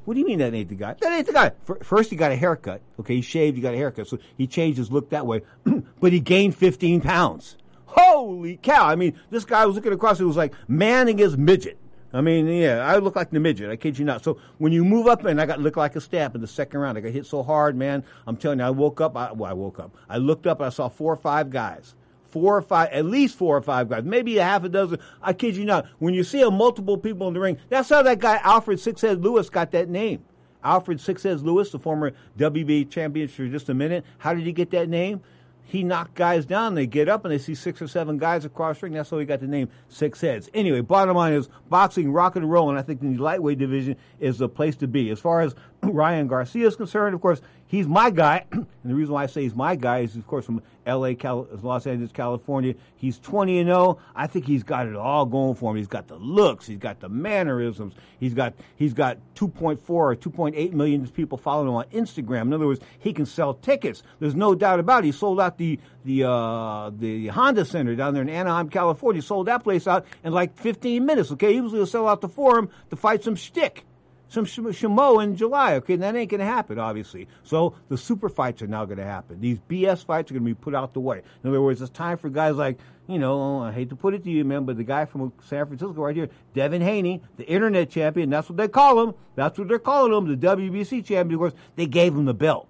What do you mean that ain't the guy? That ain't the guy. First, he got a haircut. Okay, he shaved, he got a haircut. So he changed his look that way. but he gained 15 pounds. Holy cow. I mean, this guy was looking across, it was like man against midget. I mean, yeah, I look like the midget. I kid you not. So when you move up, and I got looked like a stamp in the second round. I got hit so hard, man. I'm telling you, I woke up. I, well, I woke up. I looked up. and I saw four or five guys. Four or five, at least four or five guys, maybe a half a dozen. I kid you not. When you see a multiple people in the ring, that's how that guy Alfred Sixhead Lewis got that name. Alfred Sixhead Lewis, the former WB champion for just a minute. How did he get that name? He knocked guys down. They get up and they see six or seven guys across the ring. That's how he got the name Six Heads. Anyway, bottom line is boxing, rock and roll, and I think the lightweight division is the place to be. As far as Ryan Garcia is concerned, of course, he's my guy, and the reason why I say he's my guy is, of course, from L.A., Cal- Los Angeles, California. He's 20 and 0. I think he's got it all going for him. He's got the looks, he's got the mannerisms, he's got he's got 2.4 or 2.8 million people following him on Instagram. In other words, he can sell tickets. There's no doubt about it. He sold out the the uh, the Honda Center down there in Anaheim, California. He Sold that place out in like 15 minutes. Okay, he was going to sell out the Forum to fight some shtick some sh- Shamo in July. Okay, and that ain't going to happen, obviously. So the super fights are now going to happen. These BS fights are going to be put out the way. In other words, it's time for guys like, you know, I hate to put it to you, man, but the guy from San Francisco right here, Devin Haney, the internet champion, that's what they call him. That's what they're calling him, the WBC champion. Of course, they gave him the belt.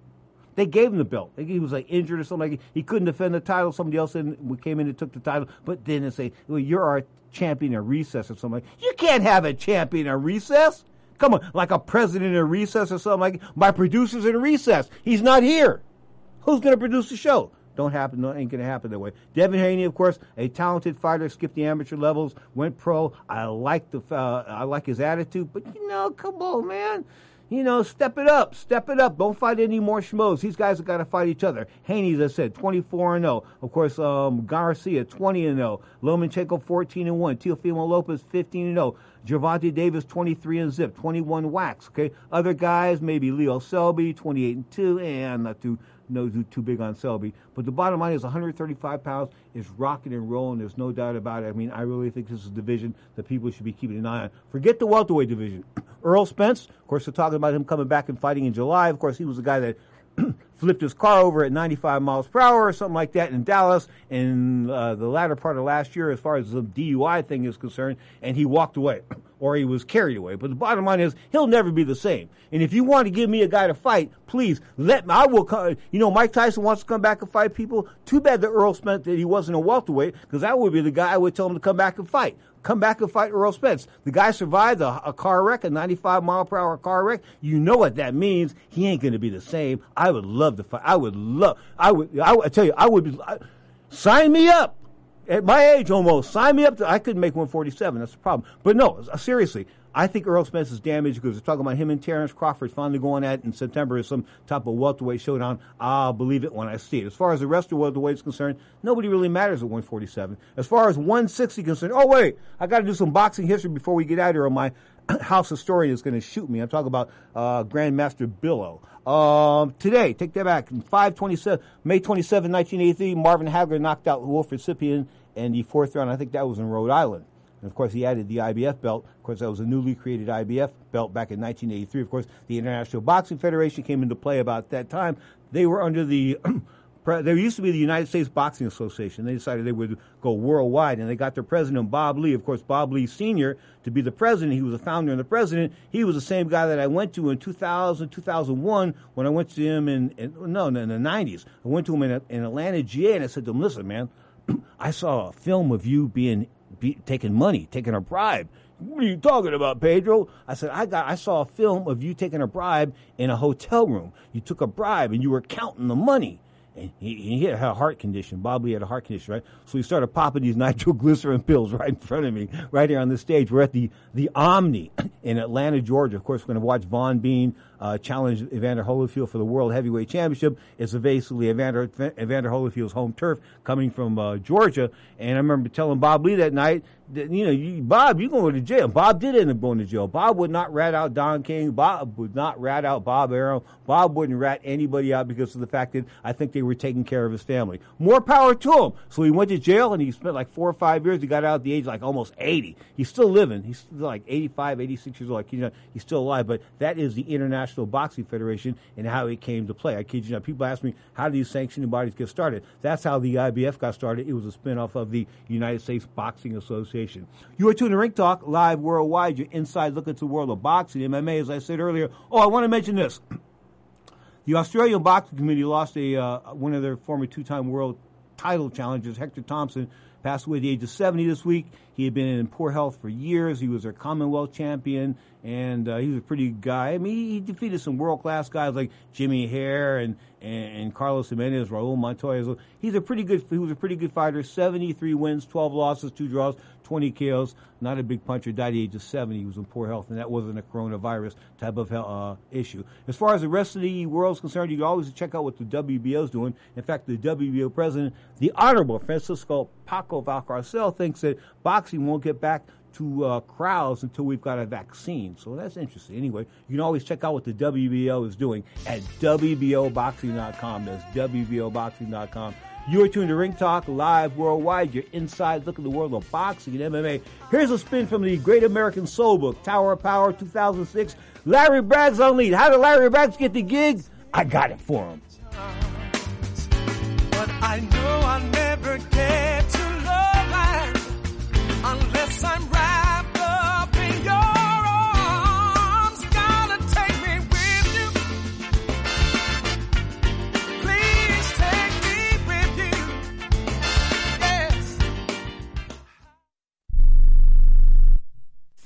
They gave him the belt. He was like injured or something. Like he couldn't defend the title. Somebody else in, came in and took the title, but then they say, "Well, you're our champion in recess or something." Like, you can't have a champion in recess. Come on, like a president in recess or something like my producer's in recess. He's not here. Who's going to produce the show? Don't happen. No, ain't going to happen that way. Devin Haney, of course, a talented fighter, skipped the amateur levels, went pro. I like the uh, I like his attitude, but you know, come on, man. You know, step it up, step it up. Don't fight any more schmoes. These guys have got to fight each other. Haney, as I said, 24 and 0. Of course, um, Garcia 20 and 0. Lomachenko 14 and 1. Teofimo Lopez 15 and 0. Gervonta Davis 23 and zip, 21 wax. Okay, other guys maybe Leo Selby 28 and 2, and not too no too, too big on Selby. But the bottom line is 135 pounds is rocking and rolling. There's no doubt about it. I mean, I really think this is a division that people should be keeping an eye on. Forget the welterweight division. Errol Spence, of course, they're talking about him coming back and fighting in July. Of course, he was the guy that flipped his car over at 95 miles per hour or something like that in Dallas in uh, the latter part of last year, as far as the DUI thing is concerned, and he walked away or he was carried away. But the bottom line is, he'll never be the same. And if you want to give me a guy to fight, please let me. I will. Come, you know, Mike Tyson wants to come back and fight people. Too bad that Errol Spence that he wasn't a welterweight because that would be the guy I would tell him to come back and fight. Come back and fight Errol Spence. The guy survived a, a car wreck, a 95 mile per hour car wreck. You know what that means. He ain't going to be the same. I would love to fight. I would love. I would. I, would, I tell you, I would. Be, I, sign me up at my age almost. Sign me up. To, I couldn't make 147. That's the problem. But no, uh, seriously, I think Errol Spence is damaged because they're talking about him and Terrence Crawford finally going at in September as some type of welterweight showdown. I'll believe it when I see it. As far as the rest of the welterweight is concerned, nobody really matters at 147. As far as 160 concerned, oh wait, I got to do some boxing history before we get out here. Or my house historian is going to shoot me. I'm talking about uh, Grandmaster Billow. Um, today, take that back. 527, May 27, 1983, Marvin Hagler knocked out Wilfred Scypion in the fourth round. I think that was in Rhode Island. And of course, he added the IBF belt. Of course, that was a newly created IBF belt back in 1983. Of course, the International Boxing Federation came into play about that time. They were under the there used to be the United States Boxing Association. They decided they would go worldwide, and they got their president Bob Lee. Of course, Bob Lee Sr. to be the president. He was the founder and the president. He was the same guy that I went to in 2000, 2001 when I went to him in, in no, in the 90s. I went to him in, in Atlanta, GA, and I said to him, "Listen, man, I saw a film of you being be, taking money, taking a bribe." What are you talking about, Pedro? I said, I got I saw a film of you taking a bribe in a hotel room. You took a bribe and you were counting the money. And he, he had a heart condition. Bob Lee had a heart condition, right? So he started popping these nitroglycerin pills right in front of me, right here on the stage. We're at the, the Omni in Atlanta, Georgia. Of course, we're going to watch Vaughn Bean uh, challenge Evander Holyfield for the World Heavyweight Championship. It's basically Evander, Evander Holyfield's home turf coming from uh, Georgia. And I remember telling Bob Lee that night, you know, you, Bob, you're going to jail. Bob did end up going to jail. Bob would not rat out Don King. Bob would not rat out Bob Arum. Bob wouldn't rat anybody out because of the fact that I think they were taking care of his family. More power to him. So he went to jail and he spent like four or five years. He got out at the age like almost 80. He's still living. He's like 85, 86 years old. Like, you know, he's still alive. But that is the International Boxing Federation and how it came to play. I kid you not. People ask me, how do these sanctioning bodies get started? That's how the IBF got started. It was a spinoff of the United States Boxing Association. You are tuned to Ring Talk live worldwide. Your inside look into the world of boxing, MMA, as I said earlier. Oh, I want to mention this. The Australian Boxing community lost a uh, one of their former two-time world title challengers, Hector Thompson, Passed away at the age of 70 this week. He had been in poor health for years. He was a Commonwealth champion, and uh, he was a pretty good guy. I mean, he, he defeated some world class guys like Jimmy Hare and, and, and Carlos Jimenez, Raul Montoya. He's a pretty good. He was a pretty good fighter. 73 wins, 12 losses, two draws, 20 KOs. Not a big puncher. Died at the age of 70. He was in poor health, and that wasn't a coronavirus type of uh, issue. As far as the rest of the world's concerned, you can always check out what the WBO is doing. In fact, the WBO president, the Honorable Francisco Paco Valcarcel, thinks that boxing won't get back to uh, crowds until we've got a vaccine. So that's interesting. Anyway, you can always check out what the WBO is doing at WBOboxing.com. That's WBOboxing.com. You are tuned to Ring Talk live worldwide. Your inside look at the world of boxing and MMA. Here's a spin from the Great American Soul Book, Tower of Power 2006. Larry Braggs on lead. How did Larry Braggs get the gig? I got it for him. But I know I'll never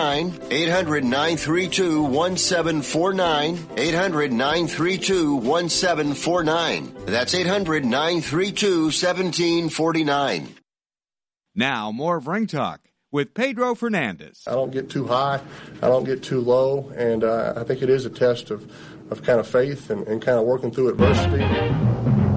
800 932 1749. 800 932 1749. That's 800 932 1749. Now, more of Ring Talk with Pedro Fernandez. I don't get too high, I don't get too low, and uh, I think it is a test of, of kind of faith and, and kind of working through adversity.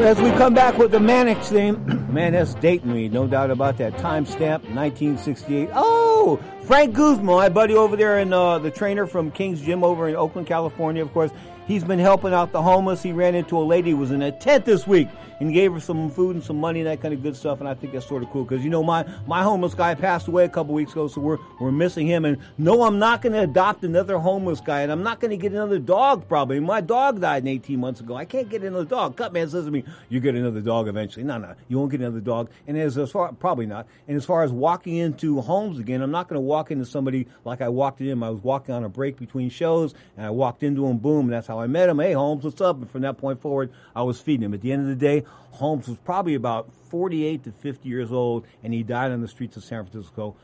As we come back with the Mannix theme, man, that's dating me, no doubt about that. Timestamp 1968. Oh, Frank Guzman, my buddy over there, in uh, the trainer from King's Gym over in Oakland, California, of course. He's been helping out the homeless. He ran into a lady who was in a tent this week and gave her some food and some money and that kind of good stuff. And I think that's sort of cool because you know my my homeless guy passed away a couple weeks ago, so we're we're missing him. And no, I'm not going to adopt another homeless guy, and I'm not going to get another dog. Probably my dog died 18 months ago. I can't get another dog. Cutman says to me, "You get another dog eventually." No, no, you won't get another dog. And as, as far probably not. And as far as walking into homes again, I'm not going to walk into somebody like I walked in him. I was walking on a break between shows, and I walked into him. Boom, and that's how I met him. Hey, Holmes, what's up? And from that point forward, I was feeding him. At the end of the day, Holmes was probably about 48 to 50 years old, and he died on the streets of San Francisco.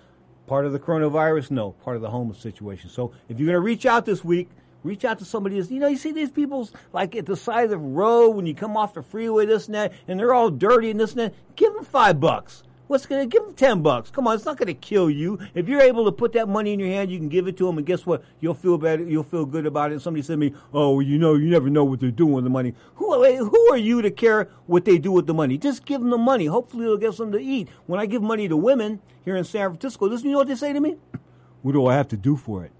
Part of the coronavirus? No, part of the homeless situation. So if you're going to reach out this week, reach out to somebody. That's, you know, you see these people like at the side of the road when you come off the freeway, this and that, and they're all dirty and this and that. Give them five bucks. What's going to give them ten bucks? Come on, it's not going to kill you. If you're able to put that money in your hand, you can give it to them, and guess what? You'll feel better. You'll feel good about it. And Somebody said to me, "Oh, you know, you never know what they're doing with the money." Who eh, who are you to care what they do with the money? Just give them the money. Hopefully, they'll get something to eat. When I give money to women here in San Francisco, listen, you know what they say to me? What do I have to do for it?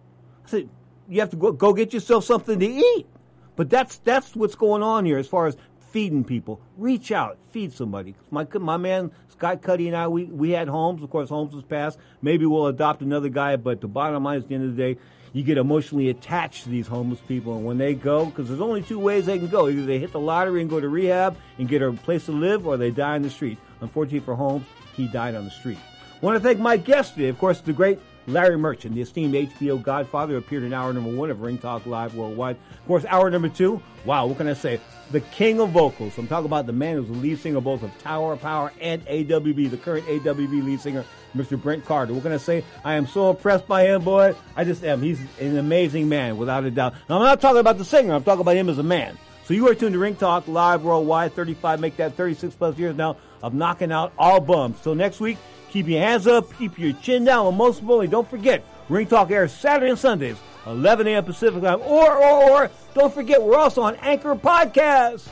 I said, "You have to go go get yourself something to eat." But that's that's what's going on here as far as feeding people. Reach out, feed somebody. My my man Scott Cuddy and I, we, we had Holmes. Of course, Holmes was passed. Maybe we'll adopt another guy. But the bottom line is, at the end of the day, you get emotionally attached to these homeless people, and when they go, because there's only two ways they can go: either they hit the lottery and go to rehab and get a place to live, or they die on the street. Unfortunately for Holmes, he died on the street. I want to thank my guest today, of course, the great Larry Merchant, the esteemed HBO Godfather, appeared in hour number one of Ring Talk Live Worldwide. Of course, hour number two, wow, what can I say? The king of vocals. I'm talking about the man who's the lead singer both of Tower of Power and AWB, the current AWB lead singer, Mr. Brent Carter. We're going to say? I am so impressed by him, boy. I just am. He's an amazing man, without a doubt. Now, I'm not talking about the singer. I'm talking about him as a man. So you are tuned to Ring Talk Live Worldwide, 35, make that 36 plus years now of knocking out all bums. So next week, keep your hands up, keep your chin down, and most importantly, don't forget, Ring Talk airs Saturday and Sundays, 11 a.m. Pacific time. Or, or, or, don't forget, we're also on Anchor Podcast.